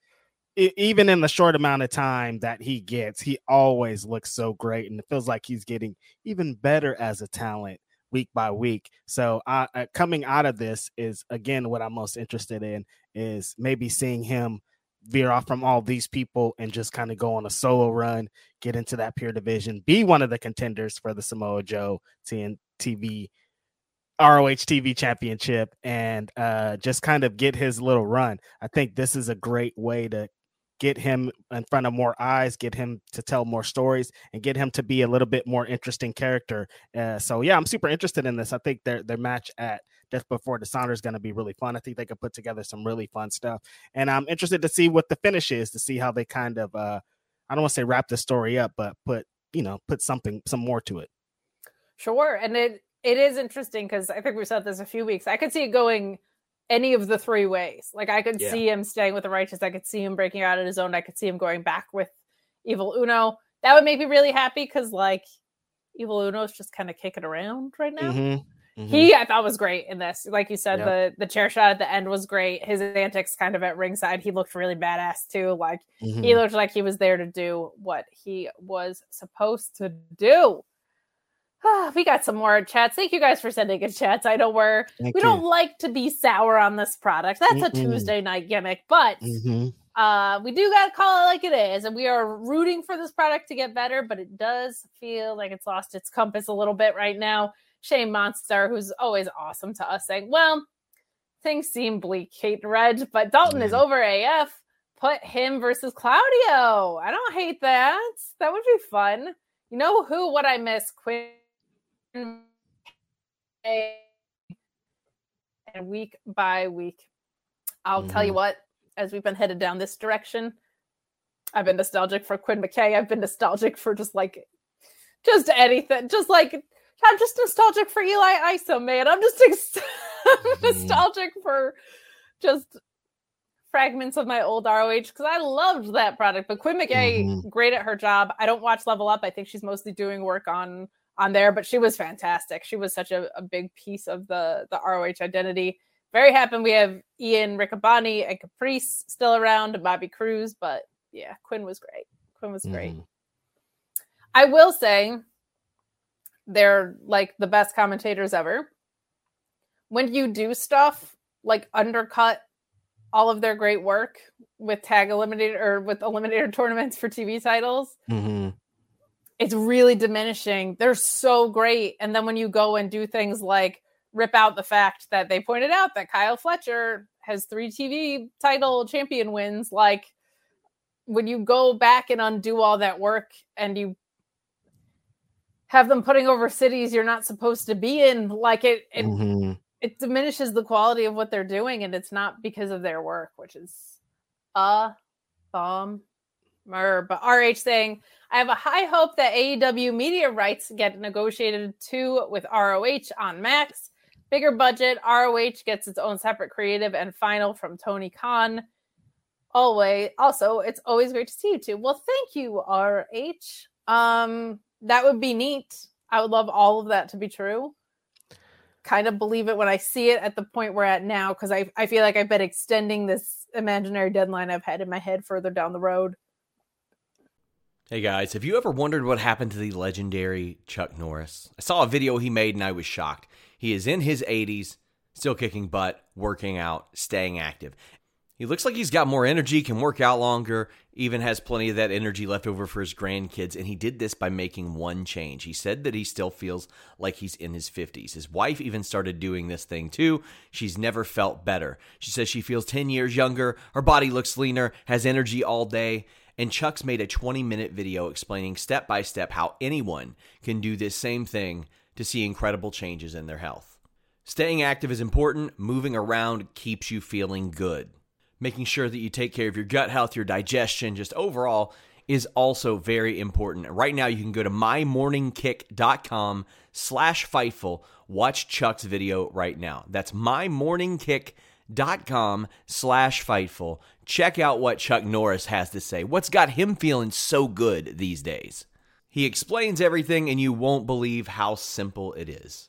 even in the short amount of time that he gets he always looks so great and it feels like he's getting even better as a talent week by week. So uh, uh, coming out of this is again what I'm most interested in is maybe seeing him veer off from all these people and just kind of go on a solo run, get into that pure division, be one of the contenders for the Samoa Joe TNTV ROH TV championship and uh, just kind of get his little run. I think this is a great way to get him in front of more eyes, get him to tell more stories, and get him to be a little bit more interesting character. Uh, so yeah, I'm super interested in this. I think their their match at Death Before Dishonor is going to be really fun. I think they could put together some really fun stuff, and I'm interested to see what the finish is to see how they kind of uh, I don't want to say wrap the story up, but put you know put something some more to it. Sure, and it it is interesting because I think we said this a few weeks. I could see it going any of the three ways. Like I could Yeah. see him staying with the righteous. I could see him breaking out on his own. I could see him going back with Evil Uno. That would make me really happy because like Evil Uno's just kind of kicking around right now. Mhm, mhm. He I thought was great in this. Like you said, Yep. the the chair shot at the end was great. His antics kind of at ringside, he looked really badass too. Like Mhm. he looked like he was there to do what he was supposed to do. We got some more chats. Thank you guys for sending in chats. I know we're Thank we you. don't like to be sour on this product. That's a Mm-mm. Tuesday night gimmick, but Mhm. uh we do gotta call it like it is, and we are rooting for this product to get better, but it does feel like it's lost its compass a little bit right now. Shane Monster, who's always awesome to us, saying, Well, things seem bleak, Kate and Reg, but Dalton is over AF. Put him versus Claudio. I don't hate that. That would be fun. You know who? What I miss? Quinn. And week by week, I'll tell you Mhm. what. As we've been headed down this direction, I've been nostalgic for Quinn McKay. I've been nostalgic for just like, just anything. Just like I'm just nostalgic for Eli Isom, man. I'm just ex- *laughs* I'm nostalgic for just fragments of my old ROH because I loved that product. But Quinn McKay, Mhm. great at her job. I don't watch Level Up. I think she's mostly doing work on on there, but she was fantastic. She was such a, a big piece of the the ROH identity. Very happy we have Ian Riccaboni and Caprice still around and Bobby Cruz, but yeah, Quinn was great. Quinn was great. Mhm. I will say they're like the best commentators ever. When you do stuff like undercut all of their great work with tag eliminator or with eliminator *laughs* tournaments for TV titles, Mhm. It's really diminishing. They're so great. And then when you go and do things like rip out the fact that they pointed out that Kyle Fletcher has three TV title champion wins, like when you go back and undo all that work and you have them putting over cities you're not supposed to be in, like it it, Mhm. it diminishes the quality of what they're doing, and it's not because of their work, which is a bummer. But RH saying, I have a high hope that AEW media rights get negotiated too with ROH on Max. Bigger budget, ROH gets its own separate creative and final from Tony Khan. Always, also, it's always great to see you too. Well, thank you, RH. Um, that would be neat. I would love all of that to be true kind of believe it when I see it at the point we're at now because I, I feel like I've been extending this imaginary deadline I've had in my head further down the road. Hey guys, have you ever wondered what happened to the legendary Chuck Norris? I saw a video he made and I was shocked. He is in his 80s, still kicking butt, working out, staying active. He looks like he's got more energy, can work out longer, even has plenty of that energy left over for his grandkids, and he did this by making one change. He said that he still feels like he's in his 50s. His wife even started doing this thing too. She's never felt better. She says she feels 10 years younger, her body looks leaner, has energy all day. And Chuck's made a 20 minute video explaining step by step how anyone can do this same thing to see incredible changes in their health. Staying active is important, moving around keeps you feeling good. Making sure that you take care of your gut health, your digestion, just overall is also very important. Right now, you can go to mymorningkick.com slash Fightful. Watch Chuck's video right now. That's mymorningkick.com slash Fightful. Check out what Chuck Norris has to say. What's got him feeling so good these days? He explains everything, and you won't believe how simple it is.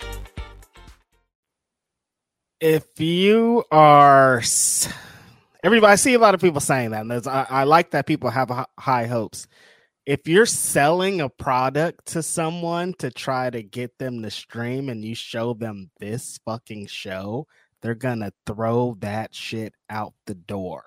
If you are everybody, I see a lot of people saying that. And I, I like that people have high hopes. If you're selling a product to someone to try to get them to stream and you show them this fucking show, they're gonna throw that shit out the door.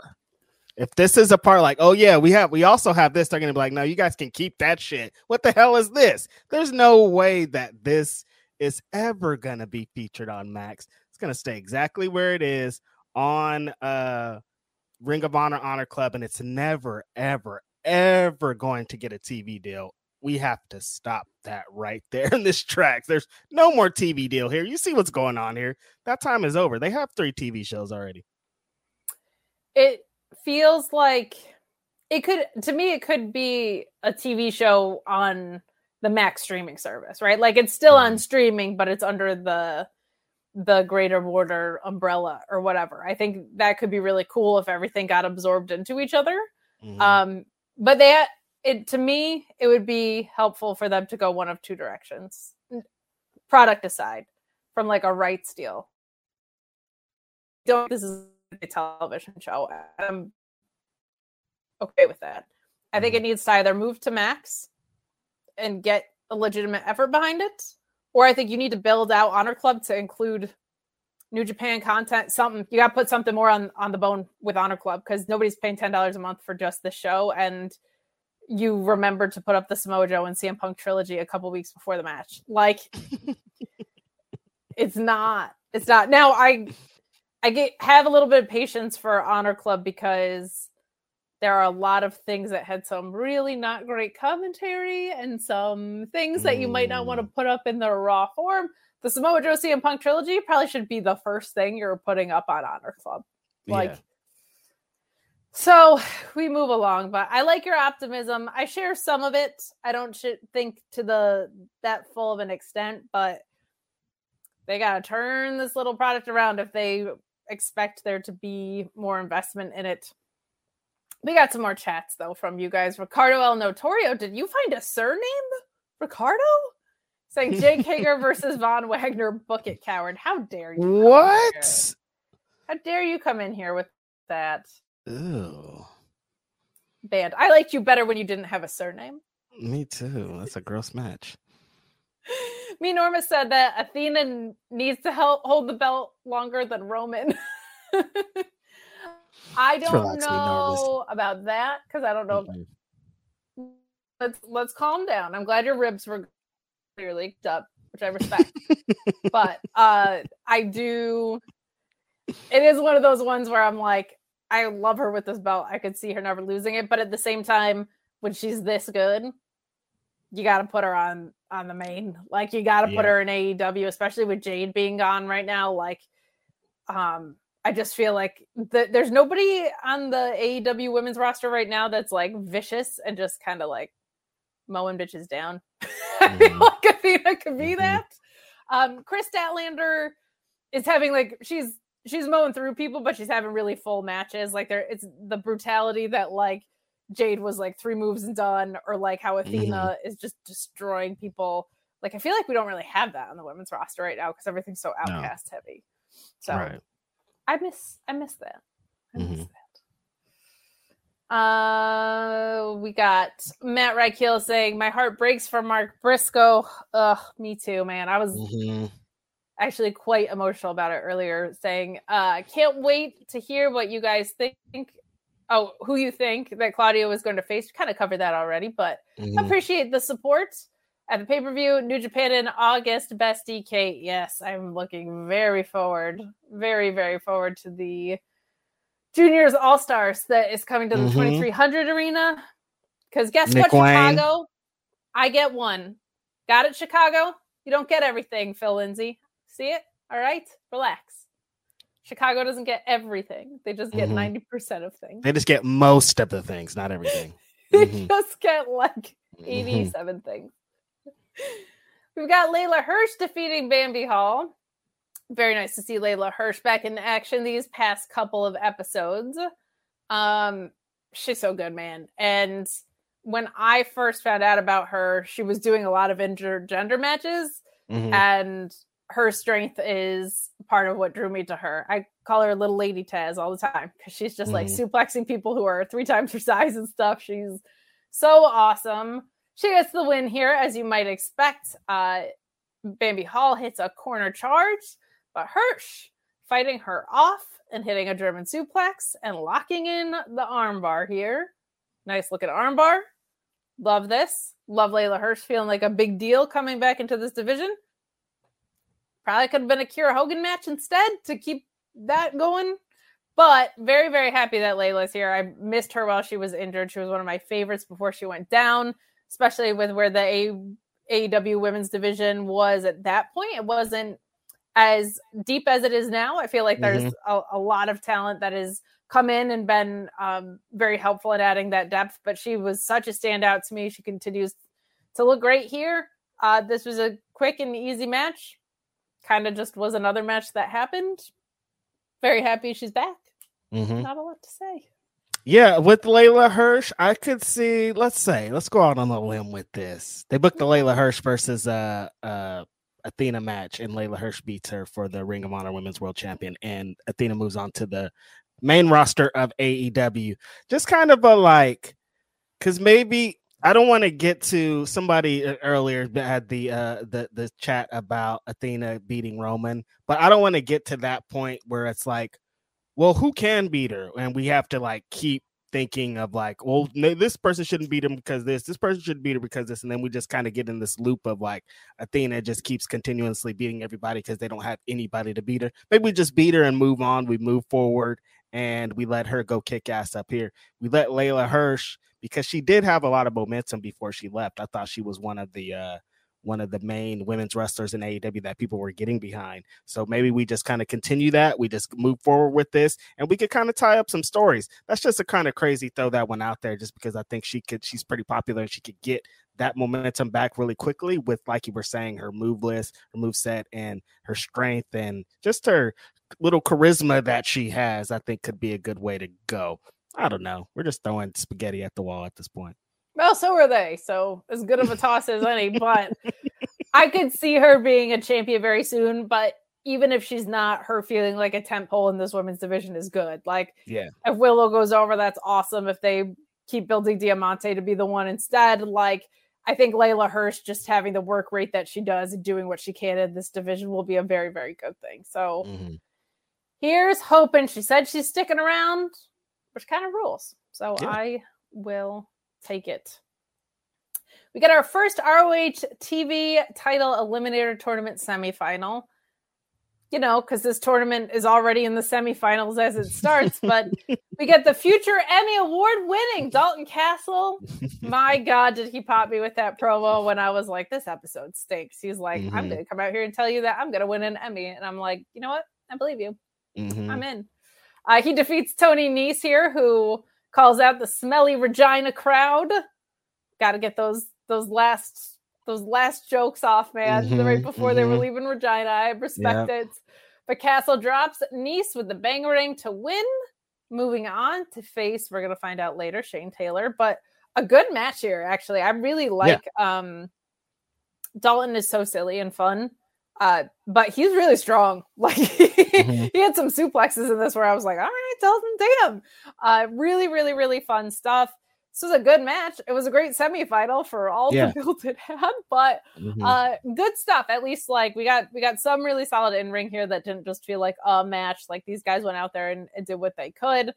If this is a part like, oh yeah, we have we also have this, they're gonna be like, no, you guys can keep that shit. What the hell is this? There's no way that this is ever gonna be featured on Max. It's gonna stay exactly where it is on uh Ring of Honor Honor Club, and it's never, ever, ever going to get a TV deal. We have to stop that right *laughs* there in this track. There's no more TV deal here. You see what's going on here. That time is over. They have three TV shows already. It feels like it could to me it could be a TV show on the Max streaming service, right? Like it's still mm-hmm. on streaming, but it's under the the greater border umbrella or whatever. I think that could be really cool if everything got absorbed into each other. Mm-hmm. Um, but they it to me it would be helpful for them to go one of two directions. Product aside from like a rights deal. Don't this is a television show. I'm okay with that. I think it mm-hmm. needs to either move to Max and get a legitimate effort behind it, or I think you need to build out Honor Club to include New Japan content. Something you got to put something more on on the bone with Honor Club because nobody's paying ten dollars a month for just the show, and you remembered to put up the Samoa Joe and CM Punk trilogy a couple weeks before the match. Like, *laughs* it's not. It's not. Now I I get have a little bit of patience for Honor Club because there are a lot of things that had some really not great commentary and some things that you might not want to mm. put up in the raw form. The Samoa Joe CM Punk trilogy probably should be the first thing you're putting up on Honor Club. Like, yeah. so we move along, but I like your optimism. I share some of it. I don't think to the that full of an extent, but they got to turn this little product around if they expect there to be more investment in it we got some more chats though from you guys. Ricardo El Notorio, did you find a surname? Ricardo? Saying Jake *laughs* Hager versus Von Wagner, book it, coward. How dare you? What? How dare you come in here with that? Ew. Band. I liked you better when you didn't have a surname. Me too. That's a gross match. *laughs* Me Norma said that Athena needs to help hold the belt longer than Roman. *laughs* I don't know about that because I don't know. Mm-hmm. Let's let's calm down. I'm glad your ribs were clearly up, which I respect. *laughs* but uh I do. It is one of those ones where I'm like, I love her with this belt. I could see her never losing it, but at the same time, when she's this good, you got to put her on on the main. Like you got to yeah. put her in AEW, especially with Jade being gone right now. Like, um, I just feel like the, there's nobody on the AEW women's roster right now that's like vicious and just kind of like mowing bitches down. Mm-hmm. *laughs* I feel mm-hmm. like Athena could be mm-hmm. that. Um, Kris Statlander is having like she's she's mowing through people, but she's having really full matches. Like there, it's the brutality that like Jade was like three moves and done, or like how Athena mm-hmm. is just destroying people. Like I feel like we don't really have that on the women's roster right now because everything's so outcast no. heavy. So right. I miss I miss that. I miss mm-hmm. that. Uh, we got Matt Reichel saying, "My heart breaks for Mark Briscoe." Ugh, me too, man. I was mm-hmm. actually quite emotional about it earlier, saying, "Uh, can't wait to hear what you guys think." Oh, who you think that Claudio is going to face? Kind of covered that already, but mm-hmm. appreciate the support at the pay per view, New Japan in August. Best Kate. Yes, I'm looking very forward, very, very forward to the Juniors All Stars that is coming to the mm-hmm. 2300 arena. Because guess Nick what. Chicago? I get one. Got it, Chicago? You don't get everything, Phil Lindsay. See it? All right, relax. Chicago doesn't get everything. They just get mm-hmm. 90% of things. They just get most of the things, not everything. *laughs* they mm-hmm. just get like mm-hmm. 87 things. We've got Leyla Hirsch defeating Bambi Hall. Very nice to see Leyla Hirsch back in action these past couple of episodes. Um, she's so good, man. And when I first found out about her, she was doing a lot of intergender matches, mm-hmm. and her strength is part of what drew me to her. I call her little lady Taz all the time because she's just mm-hmm. like suplexing people who are three times her size and stuff. She's so awesome. She gets the win here, as you might expect. Uh, Bambi Hall hits a corner charge, but Hirsch fighting her off and hitting a German suplex and locking in the armbar here. Nice looking armbar. Love this. Love Leyla Hirsch feeling like a big deal coming back into this division. Probably could have been a Kiera Hogan match instead to keep that going. But very, very happy that Leyla's here. I missed her while she was injured. She was one of my favorites before she went down, especially with where the A- AEW women's division was at that point. It wasn't as deep as it is now. I feel like there's mm-hmm. a, a, lot of talent that has come in and been um, very helpful at adding that depth. But she was such a standout to me. She continues to look great here. Uh, this was a quick and easy match. Kind of just was another match that happened. Very happy she's back. Mm-hmm. Not a lot to say. Yeah, with Leyla Hirsch, I could see. Let's say, let's go out on a limb with this. They booked the Leyla Hirsch versus uh uh Athena match, and Leyla Hirsch beats her for the Ring of Honor Women's World Champion, and Athena moves on to the main roster of AEW. Just kind of a like, because maybe I don't want to get to somebody earlier had the uh the the chat about Athena beating Roman, but I don't want to get to that point where it's like, well, who can beat her, and we have to like keep thinking of like, well, this person shouldn't beat him because this, this person should beat her because this, and then we just kind of get in this loop of like Athena just keeps continuously beating everybody because they don't have anybody to beat her. Maybe we just beat her and move on. We move forward and we let her go kick ass up here. We let Leyla Hirsch because she did have a lot of momentum before she left. I thought she was one of the uh one of the main women's wrestlers in AEW that people were getting behind. So maybe we just kind of continue that. We just move forward with this and we could kind of tie up some stories. That's just a kind of crazy throw that one out there just because I think she could she's pretty popular and she could get that momentum back really quickly with like you were saying her move list, her move set and her strength and just her little charisma that she has, I think could be a good way to go. I don't know. We're just throwing spaghetti at the wall at this point. Well, so are they. So as good of a toss as any, but I could see her being a champion very soon. But even if she's not, her feeling like a tent pole in this women's division is good. Like, yeah, if Willow goes over, that's awesome. If they keep building Diamante to be the one instead, like I think Leyla Hirsch just having the work rate that she does and doing what she can in this division will be a very, very good thing. So mm-hmm. here's hoping. She said she's sticking around, which kind of rules. So yeah. I will take it. We got our first ROH TV title eliminator tournament semifinal. You know, because this tournament is already in the semifinals as it starts, but *laughs* we get the future Emmy Award winning Dalton Castle. My *laughs* God, did he pop me with that promo when I was like, this episode stinks. He's like, mm-hmm. I'm going to come out here and tell you that I'm going to win an Emmy. And I'm like, you know what? I believe you. Mm-hmm. I'm in. Uh, he defeats Tony Nese here, who calls out the smelly Regina crowd. Got to get those those last those last jokes off, man. Mm-hmm, right before mm-hmm. they were mm-hmm. leaving Regina, I respect yep. it. But Castle drops Nese with the Bang-A-Rang to win. Moving on to face, we're gonna find out later, Shane Taylor. But a good match here, actually. I really like. Yeah. Um, Dalton is so silly and fun. Uh, but he's really strong. *laughs* Like mm-hmm. he had some suplexes in this where I was like, all right, Dalton, damn. Uh, really, really, really fun stuff. This was a good match. It was a great semifinal for all yeah. the build it had, but mm-hmm. uh, good stuff. At least like we got we got some really solid in ring here that didn't just feel like a match. Like these guys went out there and, and did what they could.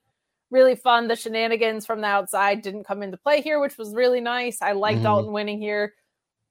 Really fun. The shenanigans from the outside didn't come into play here, which was really nice. I like mm-hmm. Dalton winning here.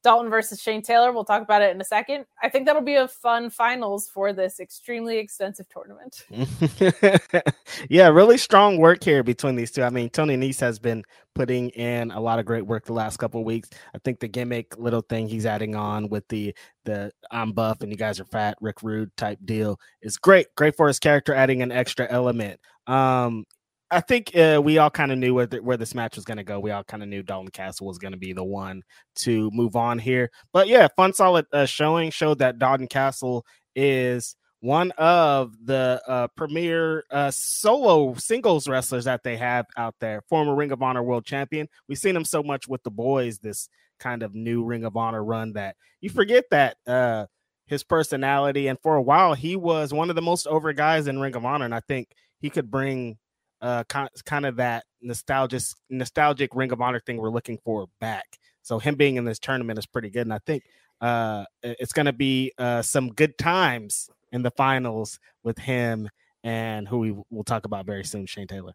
Dalton versus Shane Taylor. We'll talk about it in a second. I think that'll be a fun finals for this extremely extensive tournament. *laughs* yeah, really strong work here between these two. I mean, Tony Nese has been putting in a lot of great work the last couple weeks. I think the gimmick little thing he's adding on with the the I'm buff and you guys are fat, Rick Rude type deal is great. Great for his character, adding an extra element. Um, I think uh, we all kind of knew where, the, where this match was going to go. We all kind of knew Dalton Castle was going to be the one to move on here. But yeah, fun, solid uh, showing showed that Dalton Castle is one of the uh, premier uh, solo singles wrestlers that they have out there. Former Ring of Honor World Champion. We've seen him so much with the boys this kind of new Ring of Honor run that you forget that uh, his personality, and for a while he was one of the most over guys in Ring of Honor, and I think he could bring uh kind of that nostalgic nostalgic Ring of Honor thing we're looking for back. So him being in this tournament is pretty good, and I think uh it's going to be uh some good times in the finals with him and who we will talk about very soon, Shane Taylor.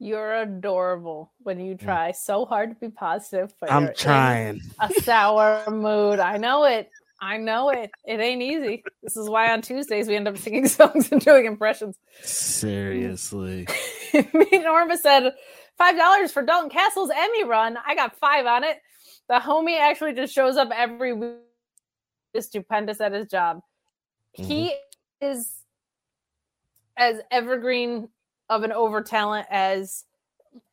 You're adorable when you try so hard to be positive. But I'm trying. A sour mood. I know it. I know it. It ain't easy. This is why on Tuesdays we end up singing *laughs* songs and doing impressions. Seriously. *laughs* Me Norma said five dollars for Dalton Castle's Emmy run. I got five on it. The homie actually just shows up every week. Is stupendous at his job. Mm-hmm. He is as evergreen of an over talent as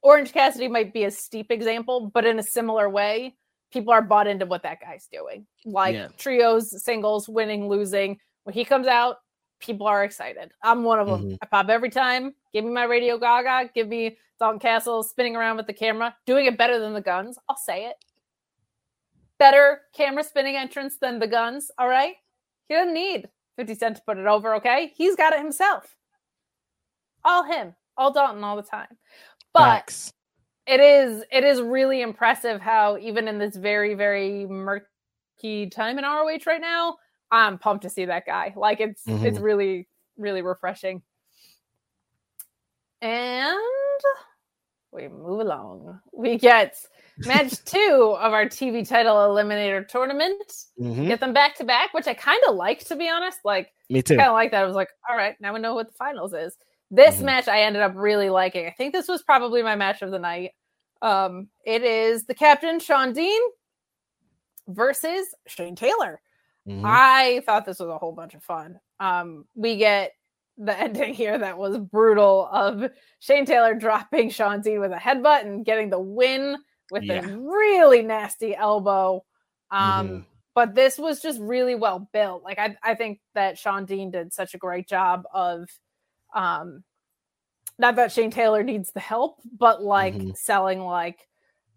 Orange Cassidy might be a steep example, but in a similar way, people are bought into what that guy's doing. Like yeah. trios, singles, winning, losing. When he comes out, people are excited. I'm one of them. Mm-hmm. I pop every time. Give me my Radio Gaga. Give me Dalton Castle spinning around with the camera, doing it better than the guns. I'll say it. Better camera spinning entrance than the guns. All right. He doesn't need 50 Cent to put it over. Okay. He's got it himself all him, all Dalton all the time. But Max. It is it is really impressive how even in this very very murky time in ROH right now, I'm pumped to see that guy. Like it's mm-hmm. it's really really refreshing. And we move along. We get match *laughs* two of our TV title eliminator tournament. Mm-hmm. Get them back to back, which I kind of like to be honest. Like me too. Kind of like that. I was like, all right, now we know what the finals is. This mm-hmm. match I ended up really liking. I think this was probably my match of the night. Um, it is the captain Shawn Dean versus Shane Taylor. Mm-hmm. I thought this was a whole bunch of fun. Um, we get the *laughs* ending here that was brutal of Shane Taylor dropping Shawn Dean with a headbutt and getting the win with yeah. a really nasty elbow. Um, mm-hmm. But this was just really well built. Like I, I think that Shawn Dean did such a great job of um not that Shane Taylor needs the help, but like mm-hmm. selling like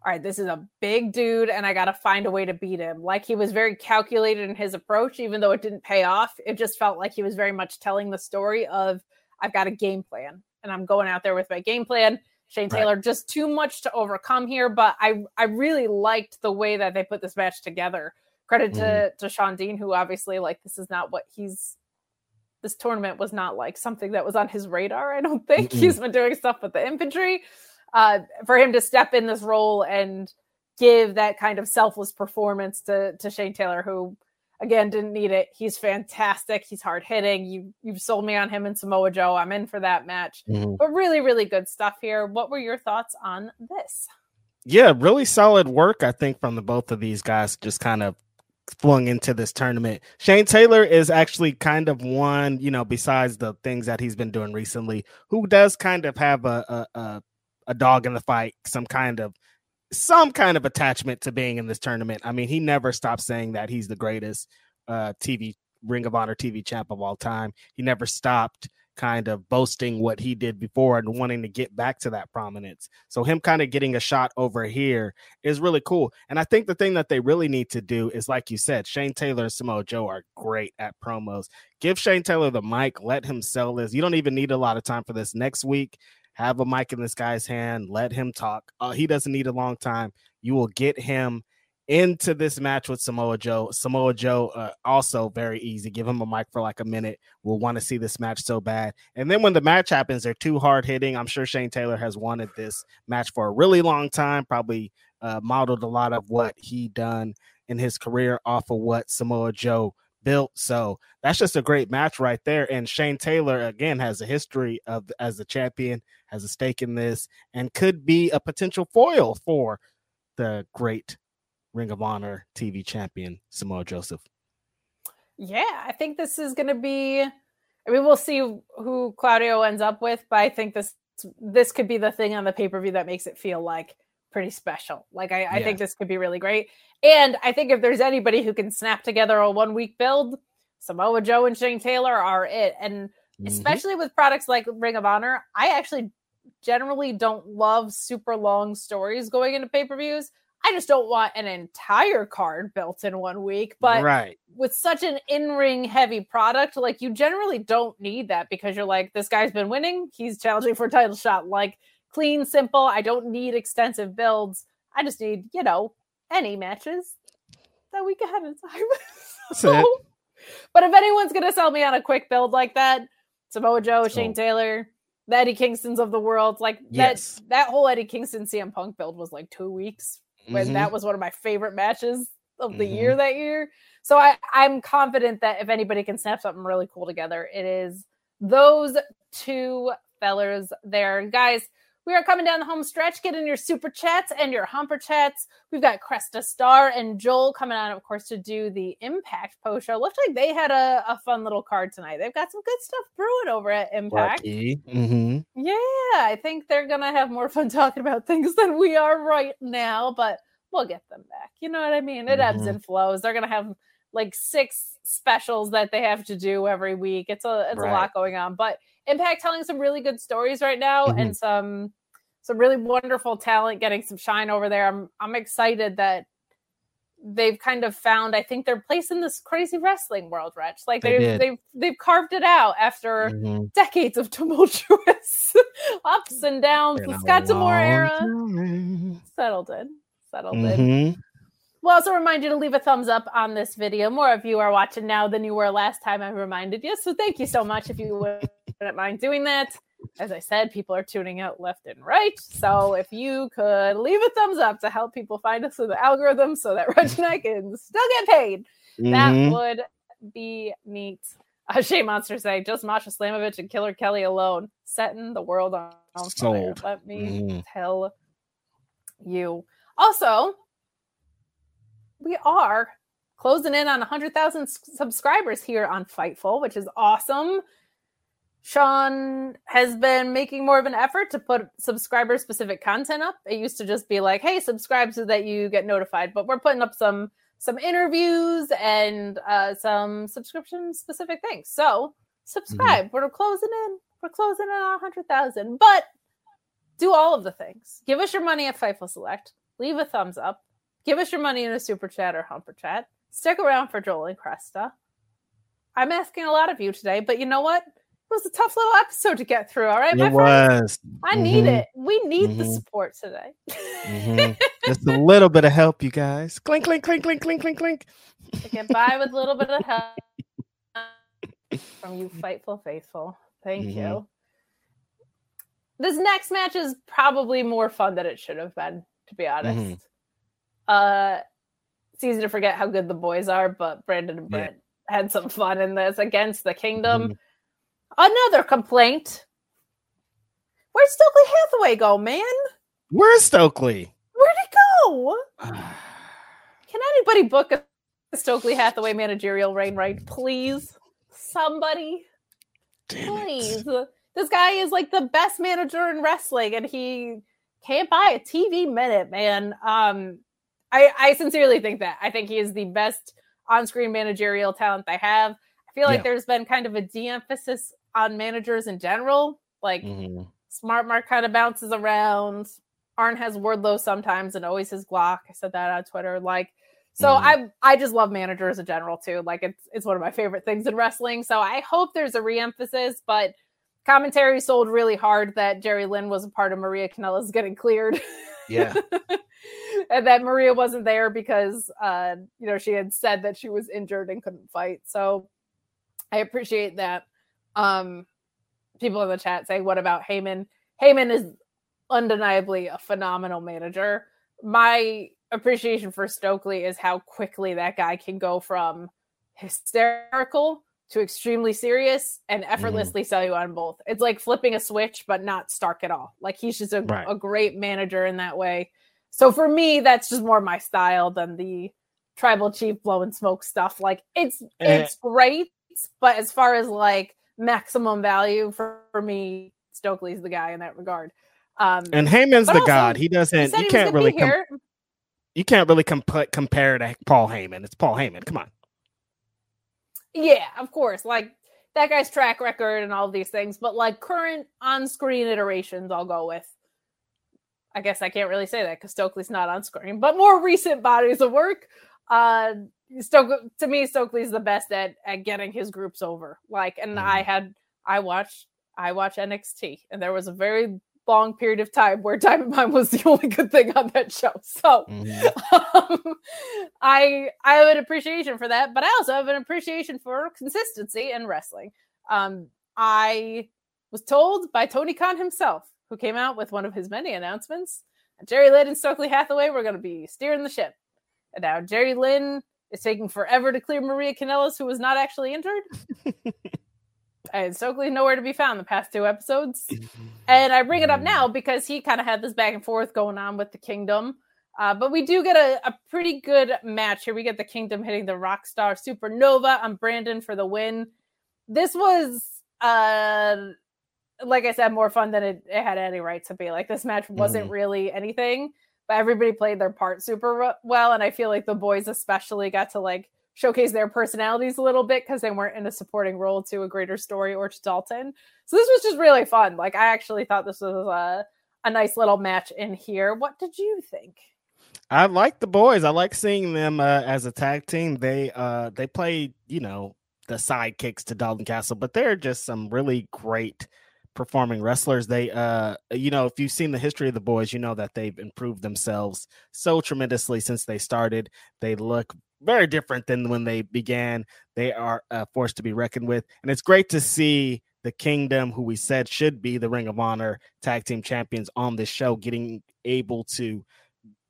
all right, this is a big dude and I got to find a way to beat him. Like he was very calculated in his approach even though it didn't pay off. It just felt like he was very much telling the story of I've got a game plan and I'm going out there with my game plan. Shane Taylor right. just too much to overcome here, but I I really liked the way that they put this match together. Credit mm-hmm. to to Shawn Dean who obviously like this is not what he's this tournament was not like something that was on his radar. I don't think mm he's been doing stuff with the infantry. Uh, for him to step in this role and give that kind of selfless performance to to Shane Taylor, who again didn't need it. He's fantastic. He's hard hitting. You you've sold me on him and Samoa Joe. I'm in for that match. mm But really, really good stuff here. What were your thoughts on this? Yeah, really solid work, I think, from the both of these guys. Just kind of flung into this tournament. Shane Taylor is actually kind of one, you know, besides the things that he's been doing recently, who does kind of have a a, a, a dog in the fight, some kind of some kind of attachment to being in this tournament. I mean, he never stops saying that he's the greatest uh, TV Ring of Honor TV champ of all time. He never stopped kind of boasting what he did before and wanting to get back to that prominence. So him kind of getting a shot over here is really cool. And I think the thing that they really need to do is like you said, Shane Taylor and Samoa Joe are great at promos. Give Shane Taylor the mic, let him sell this. You don't even need a lot of time for this. Next week, have a mic in this guy's hand, let him talk. Uh, he doesn't need a long time. You will get him into this match with Samoa Joe. Samoa Joe, uh, also very easy. Give him a mic for like a minute. We'll want to see this match so bad. And then when the match happens, they're too hard hitting. I'm sure Shane Taylor has wanted this match for a really long time, probably uh, modeled a lot of what he done in his career off of what Samoa Joe built. So that's just a great match right there. And Shane Taylor again has a history of as a champion, has a stake in this, and could be a potential foil for the great Ring of Honor TV champion Samoa Joseph. Yeah, I think this is going to be. I mean, we'll see who Claudio ends up with, but I think this this could be the thing on the pay per view that makes it feel like pretty special. Like I, I yeah. think this could be really great, and I think if there's anybody who can snap together a one week build, Samoa Joe and Shane Taylor are it. And mm-hmm. especially with products like Ring of Honor, I actually generally don't love super long stories going into pay per views. I just don't want an entire card built in one week. But right. with such an in ring heavy product, like you generally don't need that because you're like, this guy's been winning. He's challenging for a title shot. Like clean, simple. I don't need extensive builds. I just need, you know, any matches that week ahead of time. so, but if anyone's going to sell me on a quick build like that, Samoa Joe, Shane Taylor, the Eddie Kingstons of the world, like yes. that, that whole Eddie Kingston CM Punk build was like two weeks when mm-hmm. that was one of my favorite matches of the mm-hmm. year that year. So I, I'm confident that if anybody can snap something really cool together, it is those two fellers there. Guys, we are coming down the home stretch. Get in your super chats and your humper chats. We've got Cresta Star and Joel coming on, of course, to do the Impact post show. Looks like they had a, a fun little card tonight. They've got some good stuff brewing over at Impact. Mm-hmm. Yeah, I think they're gonna have more fun *laughs* talking about things than we are right now, but we'll get them back. You know what I mean? It mm-hmm. ebbs and flows. They're gonna have like six specials that they have to do every week. It's a it's right. a lot going on, but Impact telling some really good stories right now mm-hmm. and some some really wonderful talent getting some shine over there. I'm I'm excited that they've kind of found I think their place in this crazy wrestling world, Rich. Like they've they they've they've carved it out after mm-hmm. decades of *laughs* tumultuous *laughs* ups and downs. the Scott D'Amore era settled in. Settled mm-hmm. in. We'll also remind you to leave a thumbs up on this video. More of you are watching now than you were last time I reminded you. So thank you so much if you wouldn't mind doing that. As I said, people are tuning out left and right. So if you could leave a thumbs up to help people find us in the algorithm so that *laughs* Reg and I can still get paid, mm-hmm. that would be neat. Uh, Shea Monster saying just Masha Slamovich and Killer Kelly alone, setting the world on fire. Sold. Let me mm. tell you. Also, we are closing in on 100,000 subscribers here on Fightful, which is awesome. Sean has been making more of an effort to put subscriber specific content up. It used to just be like, "Hey, subscribe so that you get notified," but we're putting up some some interviews and uh, some subscription specific things. So subscribe. Mm-hmm. We're closing in. We're closing in on hundred thousand, but do all of the things. Give us your money at Fightful Select. Leave a thumbs up. Give us your money in a super chat or humper chat. Stick around for Joel and Cresta. I'm asking a lot of you today, but you know what? It was a tough little episode to get through. All right, my it friends. was. I mm-hmm. need it. We need mm-hmm. the support today. mm-hmm. *laughs* Just a little bit of help, you guys. Clink, clink, clink, clink, clink, clink, clink. get by with a little bit of help *laughs* from you, fightful faithful. Thank you. Mm-hmm. This next match is probably more fun than it should have been, to be honest. Mm-hmm. Uh, it's easy to forget how good the boys are, but Brandon and Brent yeah. had some fun in this against the Kingdom. Another complaint. Where'd Stokely Hathaway go, man? Where's Stokely? Where'd he go? *sighs* Can anybody book a Stokely Hathaway managerial reign right? Please. Somebody. Damn Please. It. This guy is like the best manager in wrestling and he can't buy a TV minute, man. Um I, I sincerely think that. I think he is the best on-screen managerial talent they have. I feel like yeah. there's been kind of a de-emphasis on managers in general. Like mm-hmm. Smart Mark kind of bounces around. Arn has Wardlow sometimes and always his Glock. I said that on Twitter. Like, so mm-hmm. I I just love managers in general too. Like it's it's one of my favorite things in wrestling. So I hope there's a reemphasis, but commentary sold really hard that Jerry Lynn was a part of Maria Kanellis getting cleared. Yeah. *laughs* and that Maria wasn't there because uh, you know, she had said that she was injured and couldn't fight. So I appreciate that. Um, people in the chat say, "What about Heyman?" Heyman is undeniably a phenomenal manager. My appreciation for Stokely is how quickly that guy can go from hysterical to extremely serious and mm-hmm. effortlessly mm. sell you on both. It's like flipping a switch, but not Stark at all. Like he's just a, right. a great manager in that way. So for me, that's just more my style than the tribal chief blowing smoke stuff. Like it's eh. it's great, but as far as like maximum value for, for me, Stokely's the guy in that regard. Um, and Heyman's the also, god. He doesn't. He you can't really. Com- you can't really comp- compare to Paul Heyman. It's Paul Heyman. Come on. Yeah, of course. Like that guy's track record and all these things, but like current on-screen iterations, I'll go with I guess I can't really say that because Stokely's not on screen, but more recent bodies of work. Uh, Stoke to me, Stokely's the best at at getting his groups over. Like, and mm. I had I watched I watch NXT, and there was a very long period of time where *laughs* Diamond Mine was the only good thing on that show. So mm-hmm. um, *laughs* I I have an appreciation for that, but I also have an appreciation for consistency in wrestling. Um, I was told by Tony Khan himself, who came out with one of his many announcements, Jerry Lynn and Stokely Hathaway were going to be steering the ship. And now Jerry Lynn is taking forever to clear Maria Kanellis, who was not actually injured. *laughs* and Stokely nowhere to be found the past two episodes. *laughs* And I bring it up now because he kind of had this back and forth going on with the Kingdom. Uh, but we do get a, a, pretty good match here. We get the Kingdom hitting the Rockstar Supernova on Brandon for the win. This was, uh, like I said, more fun than it, it had any right to be. Like this match wasn't mm-hmm. really anything, but everybody played their part super well. And I feel like the boys especially got to like showcase their personalities a little bit because they weren't in a supporting role to a greater story or to Dalton. So this was just really fun. Like I actually thought this was a, a nice little match in here. What did you think? I like the boys. I like seeing them uh, as a tag team. They uh they play, you know, the sidekicks to Dalton Castle, but they're just some really great performing wrestlers. They, uh, you know, if you've seen the history of the boys, you know that they've improved themselves so tremendously since they started. They look very different than when they began. They are a force to be reckoned with, and it's great to see the Kingdom, who we said should be the Ring of Honor Tag Team Champions, on this show, getting able to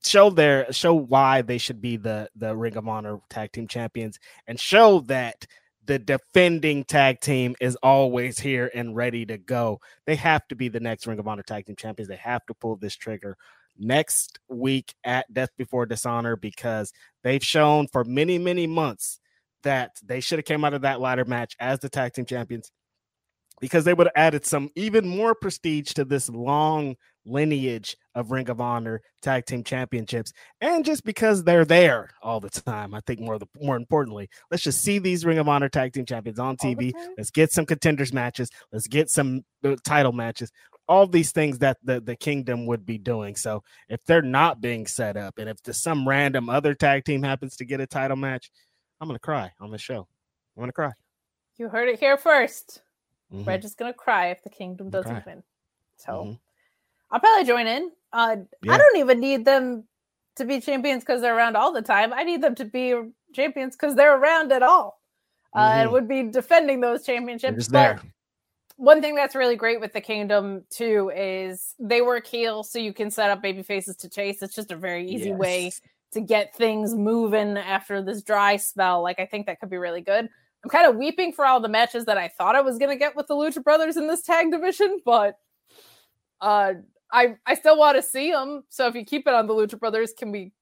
show their show why they should be the the Ring of Honor Tag Team Champions, and show that the defending tag team is always here and ready to go. They have to be the next Ring of Honor Tag Team Champions. They have to pull this trigger next week at Death Before Dishonor because they've shown for many, many months that they should have came out of that ladder match as the tag team champions because they would have added some even more prestige to this long lineage of Ring of Honor tag team championships. And just because they're there all the time, I think more the more importantly, let's just see these Ring of Honor tag team champions on TV. Let's get some contenders matches. Let's get some uh, title matches all these things that the, the kingdom would be doing. So if they're not being set up, and if the, some random other tag team happens to get a title match, I'm gonna cry on the show. I'm gonna cry. You heard it here 1st mm-hmm. Reg is gonna cry if the kingdom doesn't win. So mm-hmm. I'll probably join in. Uh, yeah. I don't even need them to be champions because they're around all the time. I need them to be champions because they're around at all. Uh, mm-hmm. and would be defending those championships. But one thing that's really great with the kingdom too is they work heel so you can set up baby faces to chase it's just a very easy yes. way to get things moving after this dry spell like i think that could be really good i'm kind of weeping for all the matches that i thought i was going to get with the lucha brothers in this tag division but uh i i still want to see them so if you keep it on the lucha brothers can we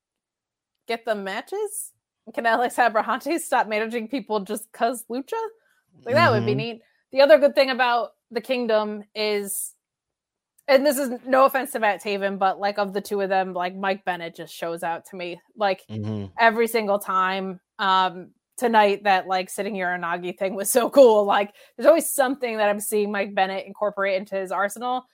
get them matches can alex abrahantes stop managing people just cuz lucha like that mm-hmm. would be mm-hmm. neat the other good thing about the kingdom is and this is no offense to Matt Taven, but like of the two of them, like Mike Bennett just shows out to me like mm-hmm. every single time. Um, tonight that like sitting here Nagi thing was so cool. Like there's always something that I'm seeing Mike Bennett incorporate into his arsenal.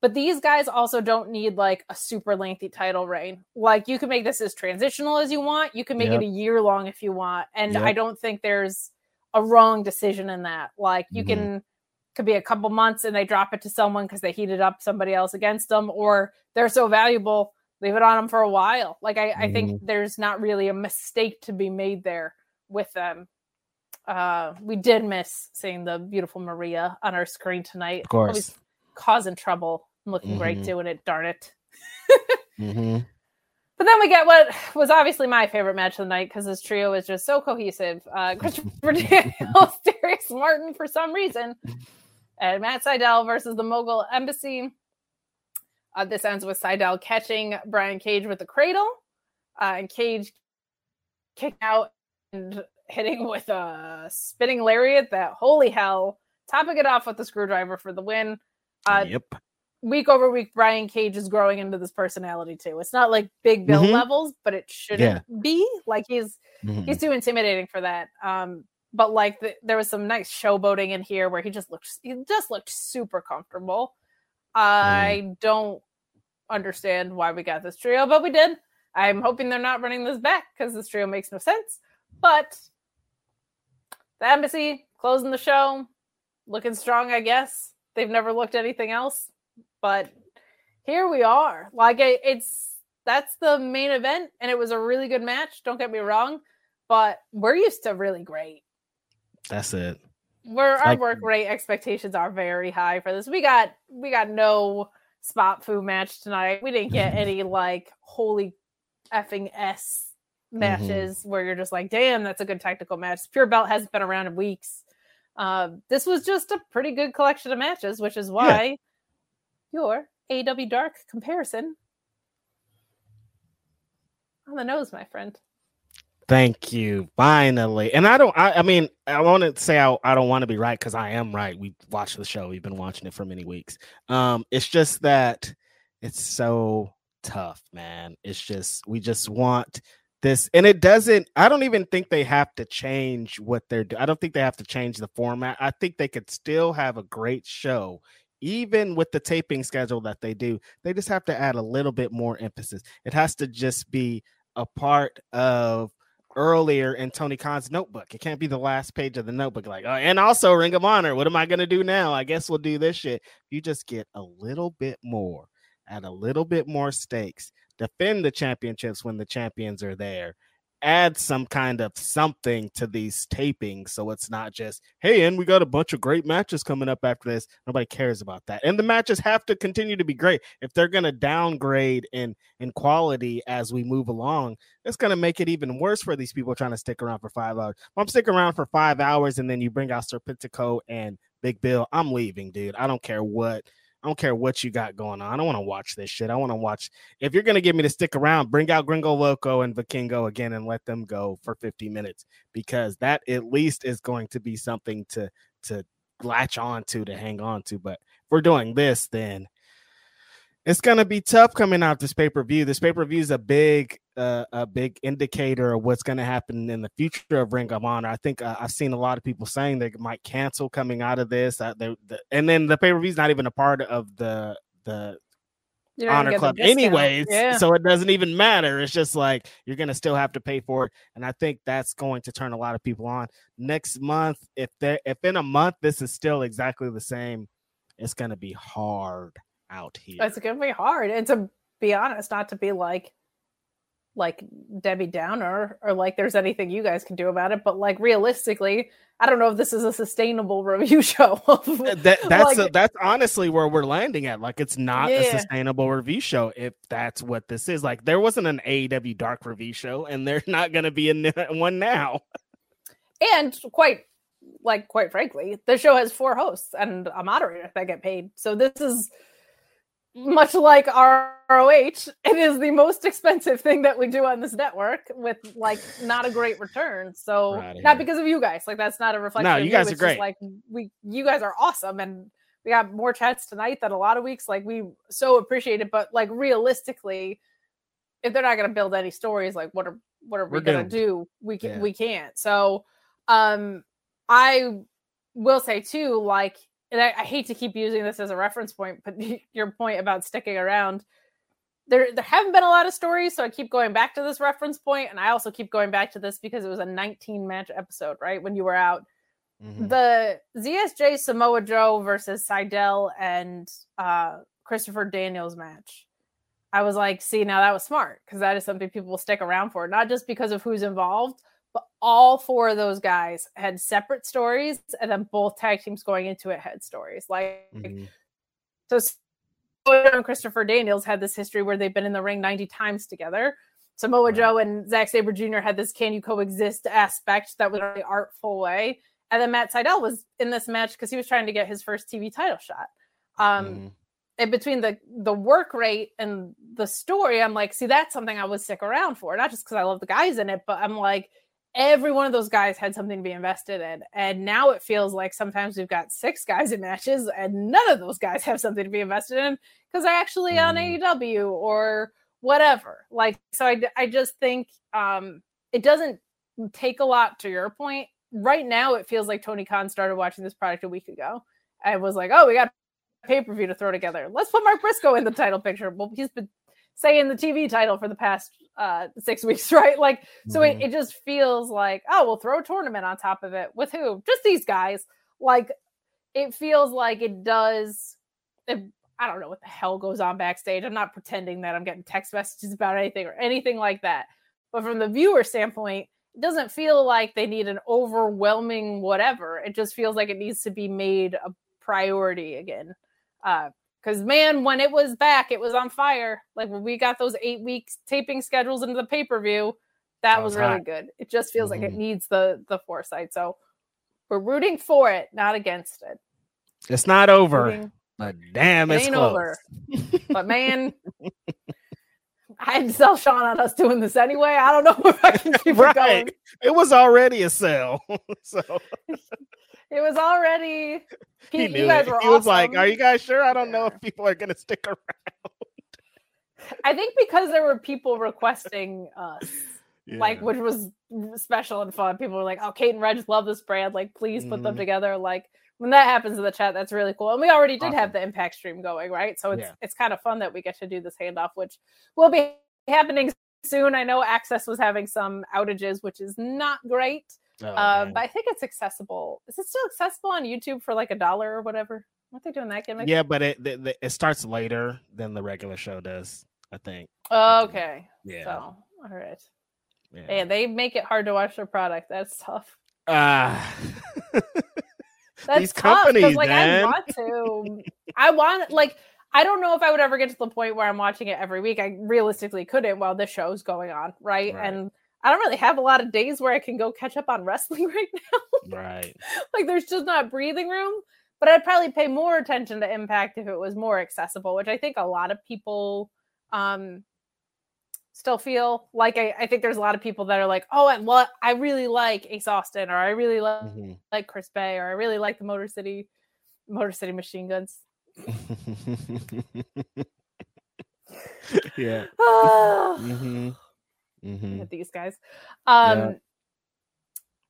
But these guys also don't need like a super lengthy title reign. Like you can make this as transitional as you want. You can make yep. it a year long if you want. And yep. I don't think there's a wrong decision in that. Like you mm-hmm. can could be a couple months and they drop it to someone because they heated up somebody else against them, or they're so valuable, leave it on them for a while. Like I, mm-hmm. I think mm-hmm. there's not really a mistake to be made there with them. Uh, we did miss seeing the beautiful Maria on our screen tonight. Of course, Always causing trouble, looking mm-hmm. great doing it. Darn it. mm-hmm. *laughs* But then we get what was obviously my favorite match of the night because this trio is just so cohesive. Uh, *laughs* Christopher Daniels, *laughs* Darius Martin for some reason, and Matt Sydal versus the Mogul Embassy. Uh, this ends with Sydal catching Brian Cage with the cradle, uh, and Cage kicking out and hitting with a spinning lariat. That holy hell, topping it off with the screwdriver for the win. Uh, yep week over week, Brian Cage is growing into this personality too. It's not like big Bill mm-hmm. levels, but it shouldn't yeah. be. Like he's mm-hmm. he's too intimidating for that. Um, but like the, there was some nice showboating in here where he just looked he just looked super comfortable. I mm. don't understand why we got this trio, but we did. I'm hoping they're not running this back because this trio makes no sense. But the embassy closing the show, looking strong, I guess. They've never looked anything else, but here we are. Like it, it's that's the main event, and it was a really good match. Don't get me wrong, but we're used to really great. That's it. We're our work rate expectations are very high for this. We got we got no spot food match tonight. We didn't get *laughs* any like holy effing s Mm-hmm. matches where you're just like, damn, that's a good technical match. Pure Belt hasn't been around in weeks. Uh, this was just a pretty good collection of matches, which is why your AEW Dark comparison on the nose, my friend. Thank you. Finally. And I don't I, I mean, I want to say I, I don't want to be right because I am right. We watched the show. We've been watching it for many weeks. Um, it's just that it's so tough, man. It's just we just want this and it doesn't I don't even think they have to change what they're doing. I don't think they have to change the format. I think they could still have a great show even with the taping schedule that they do. They just have to add a little bit more emphasis. It has to just be a part of earlier in Tony Khan's notebook. It can't be the last page of the notebook. Like, oh, and also Ring of Honor. What am I gonna do now? I guess we'll do this shit. You just get a little bit more, add a little bit more stakes, defend the championships when the champions are there. Add some kind of something to these tapings so it's not just, hey, and we got a bunch of great matches coming up after this. Nobody cares about that. And the matches have to continue to be great. If they're gonna downgrade in in quality as we move along, it's going to make it even worse for these people trying to stick around for five hours. If I'm sticking around for five hours and then you bring out Serpentico and Big Bill, I'm leaving, dude. I don't care what. I don't care what you got going on. I don't want to watch this shit. I want to watch. If you're going to get me to stick around, bring out Gringo Loco and Vikingo again and let them go for 50 minutes because that at least is going to be something to to latch on to to hang on to. But if we're doing this, then it's gonna be tough coming out this pay per view. This pay per view is a big, uh, a big indicator of what's gonna happen in the future of Ring of Honor. I think uh, I've seen a lot of people saying they might cancel coming out of this. Uh, they, the, and then the pay per view is not even a part of the the You're honor club anyways Yeah. so it doesn't even matter it's just like you're gonna still have to pay for it and i think that's going to turn a lot of people on next month if they if in a month this is still exactly the same it's gonna be hard out here It's gonna be hard. And to be honest, not to be like like Debbie Downer or like there's anything you guys can do about it, but like realistically, I don't know if this is a sustainable *laughs* review show. Uh, that that's Like- that's honestly where we're landing at. Like it's not a sustainable review show if that's what this is. Like there wasn't an AEW Dark review show, and there's *laughs* not going to be a one now. and quite like quite frankly, the show has four hosts and a moderator that get paid. So this is much like ROH, it is the most expensive thing that we do on this network with like not a great return. So not because of you guys, like that's not a reflection. No, of you guys are It's just, great. Like we, you guys are awesome, and we got more chats tonight than a lot of weeks. Like we so appreciate it, but like realistically, if they're not going to build any stories, like what are what are we We're going doomed. to do? We can Yeah. we can't. So, um, I will say too, like, and I, I hate to keep using this as a reference point, but *laughs* your point about sticking around. There, there haven't been a lot of stories, so I keep going back to this reference point, and I also keep going back to this because it was a 19 match episode, right? When you were out, Mhm. the ZSJ Samoa Joe versus Sydal and uh, Christopher Daniels match. I was like, see, now that was smart because that is something people will stick around for, not just because of who's involved, all four of those guys had separate stories, and then both tag teams going into it had stories. Like, Mhm. so Samoa and Christopher Daniels had this history where they've been in the ring 90 times together. Samoa Right. Joe and Zack Sabre Jr. had this can you coexist aspect that was a very artful way. And then Matt Sydal was in this match because he was trying to get his first TV title shot. Um, Mhm. and between the the work rate and the story, I'm like, see, that's something I would stick around for, not just because I love the guys in it, but I'm like, every one of those guys had something to be invested in. And now it feels like sometimes we've got six guys in matches and none of those guys have something to be invested in because they're actually on Mm. AEW or whatever. Like, so I, I just think um, it doesn't take a lot to your point. Right now, it feels like Tony Khan started watching this product a week ago. I was like, oh, we got pay per view to throw together. Let's put Mark Briscoe in the title picture. Well, he's been saying the TV title for the past uh, six weeks, *laughs* right? Like, so Mhm. it, it just feels like, oh, we'll throw a tournament on top of it with who? Just these guys. Like, it feels like it does. It, I don't know what the hell goes on backstage. I'm not pretending that I'm getting text messages about anything or anything like that. But from the viewer standpoint, it doesn't feel like they need an overwhelming whatever. It just feels like it needs to be made a priority again. Because man, when it was back, it was on fire. Like when we got those eight weeks taping schedules into the pay per view, that, That was, was really good. It just feels like it Mhm. needs the the foresight. So we're rooting for it, not against it. It's not over, Rooting- but damn, It it's ain't close. over. *laughs* But man, I'd sell Sean on us doing this anyway. I don't know *laughs* if I can keep it going. It was already a sell. *laughs* so It was already. *laughs* he Pete, knew you guys it. were He was like, "Are you guys sure? I don't know if people are going to stick around." I think because there were people requesting us, like which was special and fun. People were like, "Oh, Kate and Reg love this brand. Like, please put them Mhm. together." Like when that happens in the chat, that's really cool. And we already did have the Impact stream going, right? So it's Yeah. it's kind of fun that we get to do this handoff, which will be happening soon. I know Access was having some outages, which is not great. Oh, uh, damn. but I think it's accessible. Is it still accessible on YouTube for like a dollar or whatever? Aren't they doing that gimmick? yeah, but it, the, the, it starts later than the regular show does. I think. Okay. Yeah. So, all right. yeah. And they make it hard to watch their product. That's tough. Ah. *laughs* *laughs* That's These tough companies, like man. I want to. I want like I don't know if I would ever get to the point where I'm watching it every week. I realistically couldn't while this show's going on, right? Right. And I don't really have a lot of days where I can go catch up on wrestling *laughs* right now. right. *laughs* like there's just not breathing room. But I'd probably pay more attention to Impact if it was more accessible, which I think a lot of people um still feel like I, I think there's a lot of people that are like, oh, and well, I really like Ace Austin, or I really like Mhm. like Chris Bey, or I really like the Motor City Motor City Machine Guns. *laughs* yeah. Ah, *sighs* hmm hmm at these guys. Um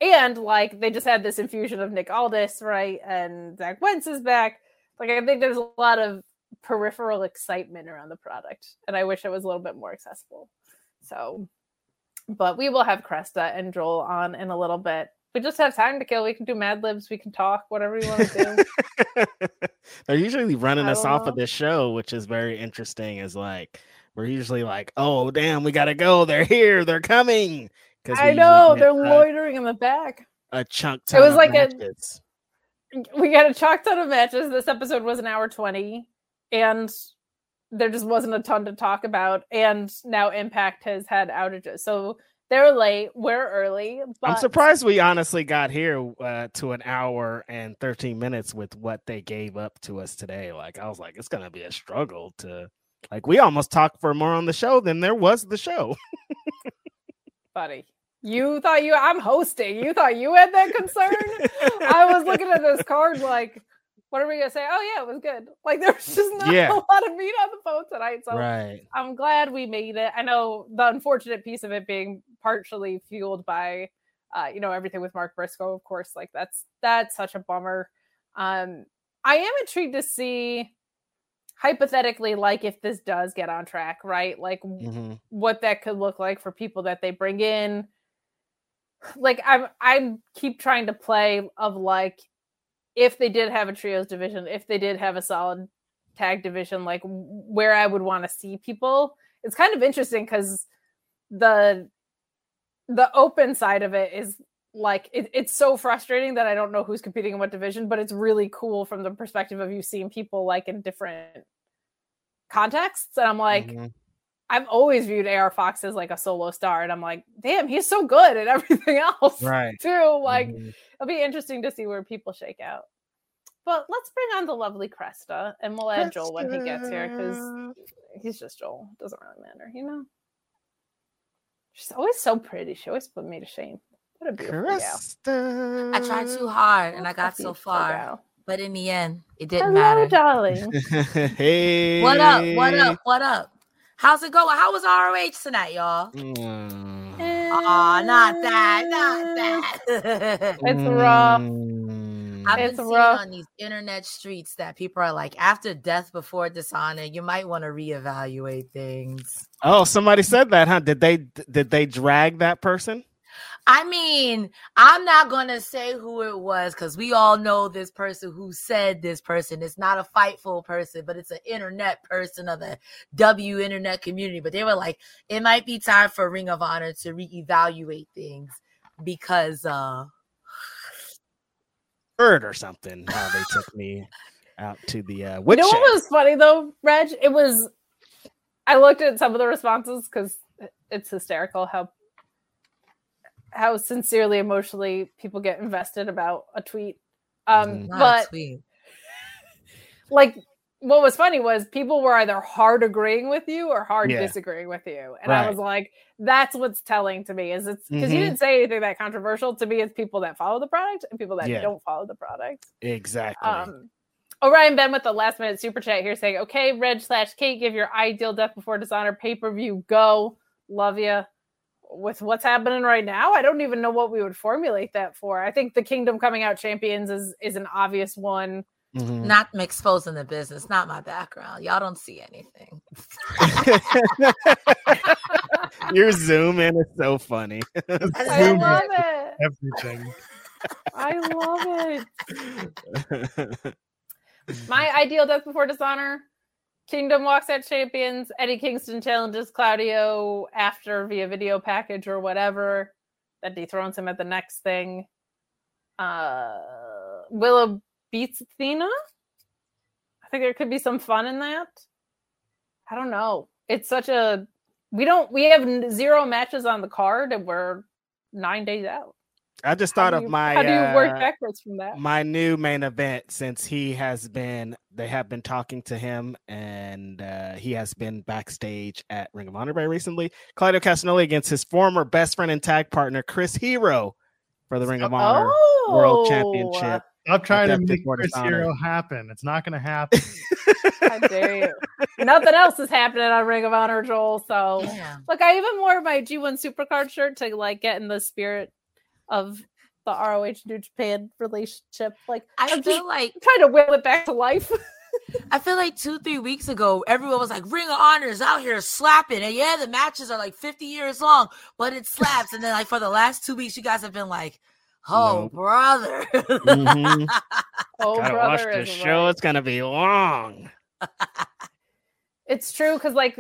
and like they just had this infusion of Nick Aldis, right? And Zach Wentz is back. Like I think there's a lot of peripheral excitement around the product. And I wish it was a little bit more accessible. So but we will have Cresta and Joel on in a little bit. We just have time to kill. We can do Mad Libs, we can talk, whatever you want to do. *laughs* They're usually running us don't off know. of this show, which is very interesting. Is like we're usually like, "Oh, damn, we gotta go. They're here. They're coming." 'Cause we I know they're a, loitering in the back. a chunk. It was like a- we got a chalk ton of matches. This episode was an hour 20, and there just wasn't a ton to talk about. And now Impact has had outages. So they're late, we're early. But I'm surprised we honestly got here uh, to an hour and 13 minutes with what they gave up to us today. Like I was like, it's gonna be a struggle to like we almost talked for more on the show than there was the show. *laughs* buddy. You thought you I'm hosting. You thought you had that concern? I was looking at this card like, what are we gonna say? Oh yeah, it was good. Like there was just not Yeah. a lot of meat on the bone tonight. So right. I'm glad we made it. I know the unfortunate piece of it being partially fueled by, uh, you know, everything with Mark Briscoe, of course. Like that's that's such a bummer. Um, I am intrigued to see, hypothetically, like if this does get on track, right? Like w- hmm what that could look like for people that they bring in. Like I'm, I keep trying to play of like, if they did have a trios division, if they did have a solid tag division, like where I would want to see people. It's kind of interesting because the the open side of it is like it, it's so frustrating that I don't know who's competing in what division, but it's really cool from the perspective of you seeing people like in different contexts. And I'm like, Mhm. I've always viewed AR Fox as like a solo star, and I'm like, damn, he's so good at *laughs* everything else, Right. too. Like, Mhm. it'll be interesting to see where people shake out. But let's bring on the lovely Cresta, and we'll add Joel when he gets here because he's just Joel. Doesn't really matter, you know. She's always so pretty. She always put me to shame. What a beautiful gal. I tried too hard and I got so far, gal. but in the end, it didn't Hello, matter. darling. hey. *laughs* *laughs* What up? What up? What up? How's it going? How was ROH tonight, y'all? Mm. Aw, not that, not that. It's *laughs* rough. Mm. I've been It's seeing rough. on these internet streets that people are like, after death before dishonor, you might want to reevaluate things. Oh, somebody said that, huh? Did they did they drag that person? I mean, I'm not gonna say who it was because we all know this person who said this person. It's not a fightful person, but it's an internet person of the W internet community. But they were like, it might be time for Ring of Honor to reevaluate things because uh Bird or something. How they took me out to the uh, You woodshed. know what was funny though, Reg? It was. I looked at some of the responses because it's hysterical how how sincerely, emotionally people get invested about a tweet. Um, Mhm. not a but tweet. *laughs* like, what was funny was people were either hard agreeing with you or hard Yeah. disagreeing with you, and I was like, that's what's telling to me is it's because Mhm. you didn't say anything that controversial. To me, it's people that follow the product and people that Yeah. don't follow the product. exactly. Um, Orion Ben with the last minute super chat here saying, "Okay, Reg slash Kate, give your ideal death before dishonor pay per view. Go, love you." With what's happening right now, I don't even know what we would formulate that for. I think the Kingdom coming out champions is is an obvious one. Mhm. Not exposing the business, not my background. Y'all don't see anything. *laughs* Your zoom in is so funny. I *laughs* love in. it. Everything. I love it. *laughs* My ideal death before dishonor. Kingdom walks out champions. Eddie Kingston challenges Claudio after via video package or whatever. That dethrones him at the next thing. Uh, Willow beats Athena. I think there could be some fun in that. I don't know. It's such a we don't we have zero matches on the card and we're nine days out. I just thought do of you- my how do you work uh, backwards from that? my new main event since he has been they have been talking to him and uh, he has been backstage at Ring of Honor very recently. Claudio Castagnoli against his former best friend and tag partner Chris Hero for the Ring of Honor World Championship. I'm trying to make Before Chris Dishonor. Hero happen. It's not going to happen. *laughs* How dare you? Nothing else is happening on Ring of Honor, Joel. So Yeah. look, I even wore my G1 Supercard shirt to like get in the spirit of the ROH New Japan relationship. Like I I'm just feel like trying to will it back to life. *laughs* I feel like two, three weeks ago, everyone was like, Ring of Honor is out here slapping. And yeah, the matches are like 50 years long, but it slaps. and then, like, for the last two weeks, you guys have been like, oh, Nope. brother. Mhm. *laughs* oh, Gotta watch brother, the is show. right. It's gonna be long. It's true because like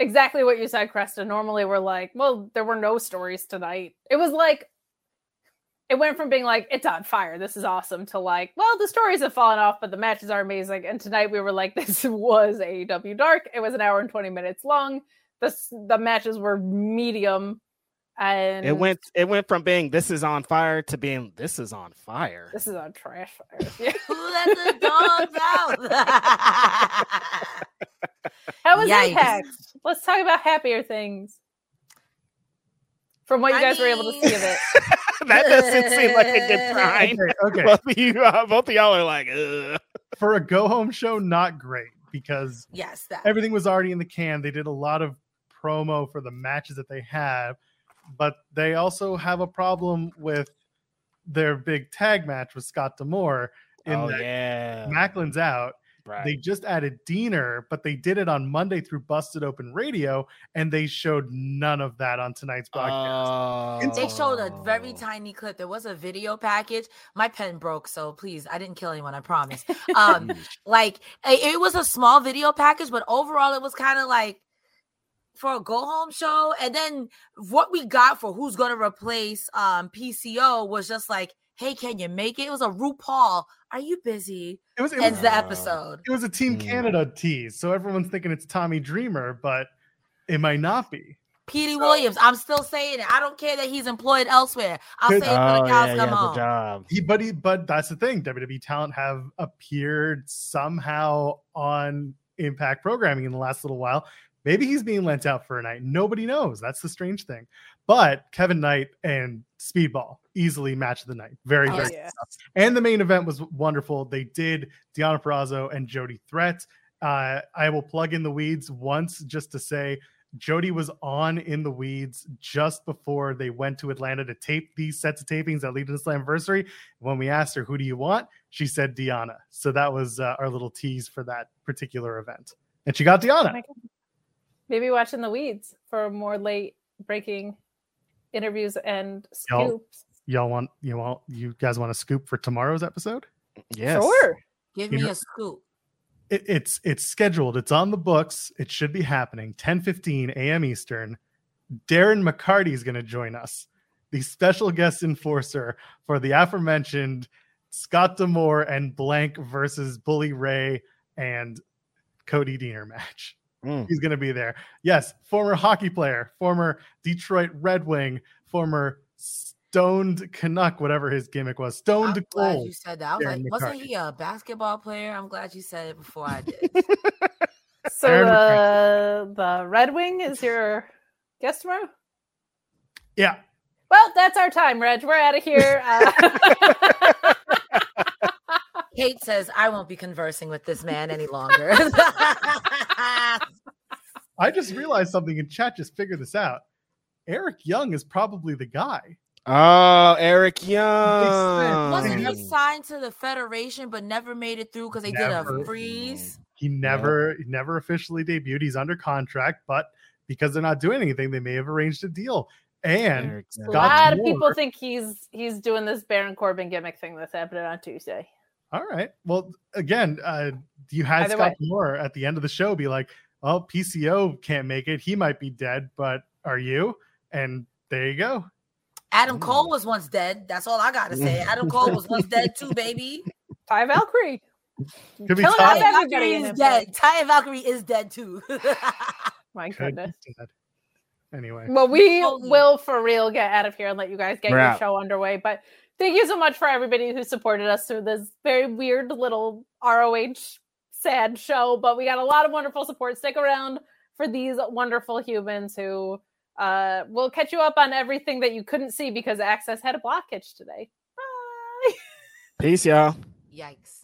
exactly what you said, Cresta. Normally we're like, well, there were no stories tonight. It was like it went from being like it's on fire, this is awesome, to like, well, the stories have fallen off, but the matches are amazing. And tonight we were like, *laughs* this was AEW Dark. It was an hour and twenty minutes long. This the matches were medium, and It went it went from being this is on fire to being this is on fire. This is on trash fire. *laughs* Yeah. Who let the dogs out? *laughs* How was Yikes. Impact? Let's talk about happier things. From what you I guys were able to see of it. *laughs* that doesn't seem like a good *laughs* sign. okay, okay. both of you, uh, both of y'all are like, Ugh. For a go home show, not great because yes, that. everything was already in the can. They did a lot of promo for the matches that they have, but they also have a problem with their big tag match with Scott D'Amore. In oh that yeah, Macklin's out. Right. They just added Deaner, but they did it on Monday through Busted Open Radio, and they showed none of that on tonight's broadcast. They showed a very Oh. tiny clip. There was a video package. My pen broke, so please, I didn't kill anyone. I promise. Um, like it it was a small video package, but overall, it was kind of like for a go home show. And then what we got for who's going to replace um PCO was just like, hey, can you make it? It was a RuPaul. Are you busy? It was it was, Ends the Uh, episode. it was a Team Hmm. Canada tease, so everyone's thinking it's Tommy Dreamer, but it might not be. Petey Williams. I'm still saying it. I don't care that he's employed elsewhere. I'll say it Good- till oh the cows yeah, come has home. job. He, but he, but that's the thing. WWE talent have appeared somehow on Impact programming in the last little while. Maybe he's being lent out for a night. Nobody knows. That's the strange thing. But Kevin Knight and Speedball easily match of the night. Very, Oh, very. yeah. And the main event was wonderful. They did Deonna Purrazzo and Jody Threat. Uh, I will plug in the weeds once just to say Jody was on in the weeds just before they went to Atlanta to tape these sets of tapings that lead to this anniversary. When we asked her, "Who do you want?" she said Deonna. So that was uh, our little tease for that particular event, and she got Deonna. Maybe watching the weeds for more late breaking interviews and Y'all- scoops. Y'all want you want you guys want a scoop for tomorrow's episode? Yes. Sure. Give You me know- a scoop. It, it's it's scheduled. It's on the books. It should be happening 10:15 a.m. Eastern. Darren McCarty is going to join us, the special guest enforcer for the aforementioned Scott D'Amore and Blank versus Bully Ray and Cody Deaner match. Mm. He's going to be there. Yes, former hockey player, former Detroit Red Wing, former stoned Canuck, whatever his gimmick was. Stoned I'm glad Gold. you said that. I was Darren like, wasn't he a basketball player? I'm glad you said it before I did. *laughs* So Aaron the the Red Wing is your guest tomorrow. Yeah, Well, that's our time, Reg. We're out of here. Uh, *laughs* Kate says, I won't be conversing with this man any longer. *laughs* I just realized something in chat. Just figured this out. Eric Young is probably the guy. Oh, Eric Young. Wasn't he signed to the Federation but never made it through because they Never. did a freeze? He never, he never officially debuted. He's under contract, but because they're not doing anything, they may have arranged a deal. And a Scott lot of people think he's he's doing this Baron Corbin gimmick thing that's happening on Tuesday. All right, well, again, uh, you had Either Scott way. Moore at the end of the show be like, "Well, PCO can't make it. He might be dead, but are you?" And there you go. Adam. Cole was once dead. That's all I gotta say. *laughs* Adam Cole was once dead too, baby. Ty Valkyrie. Could be Killing Ty- Ty everybody Valkyrie is dead. but- Ty Valkyrie is dead too. *laughs* My Could goodness. dead. Anyway, Well, we will for real get out of here and let you guys get We're your out. show underway. But thank you so much for everybody who supported us through this very weird little ROH sad show. But we got a lot of wonderful support. Stick around for these wonderful humans who uh, will catch you up on everything that you couldn't see because Access had a blockage today. Bye. *laughs* Peace, y'all. Yikes.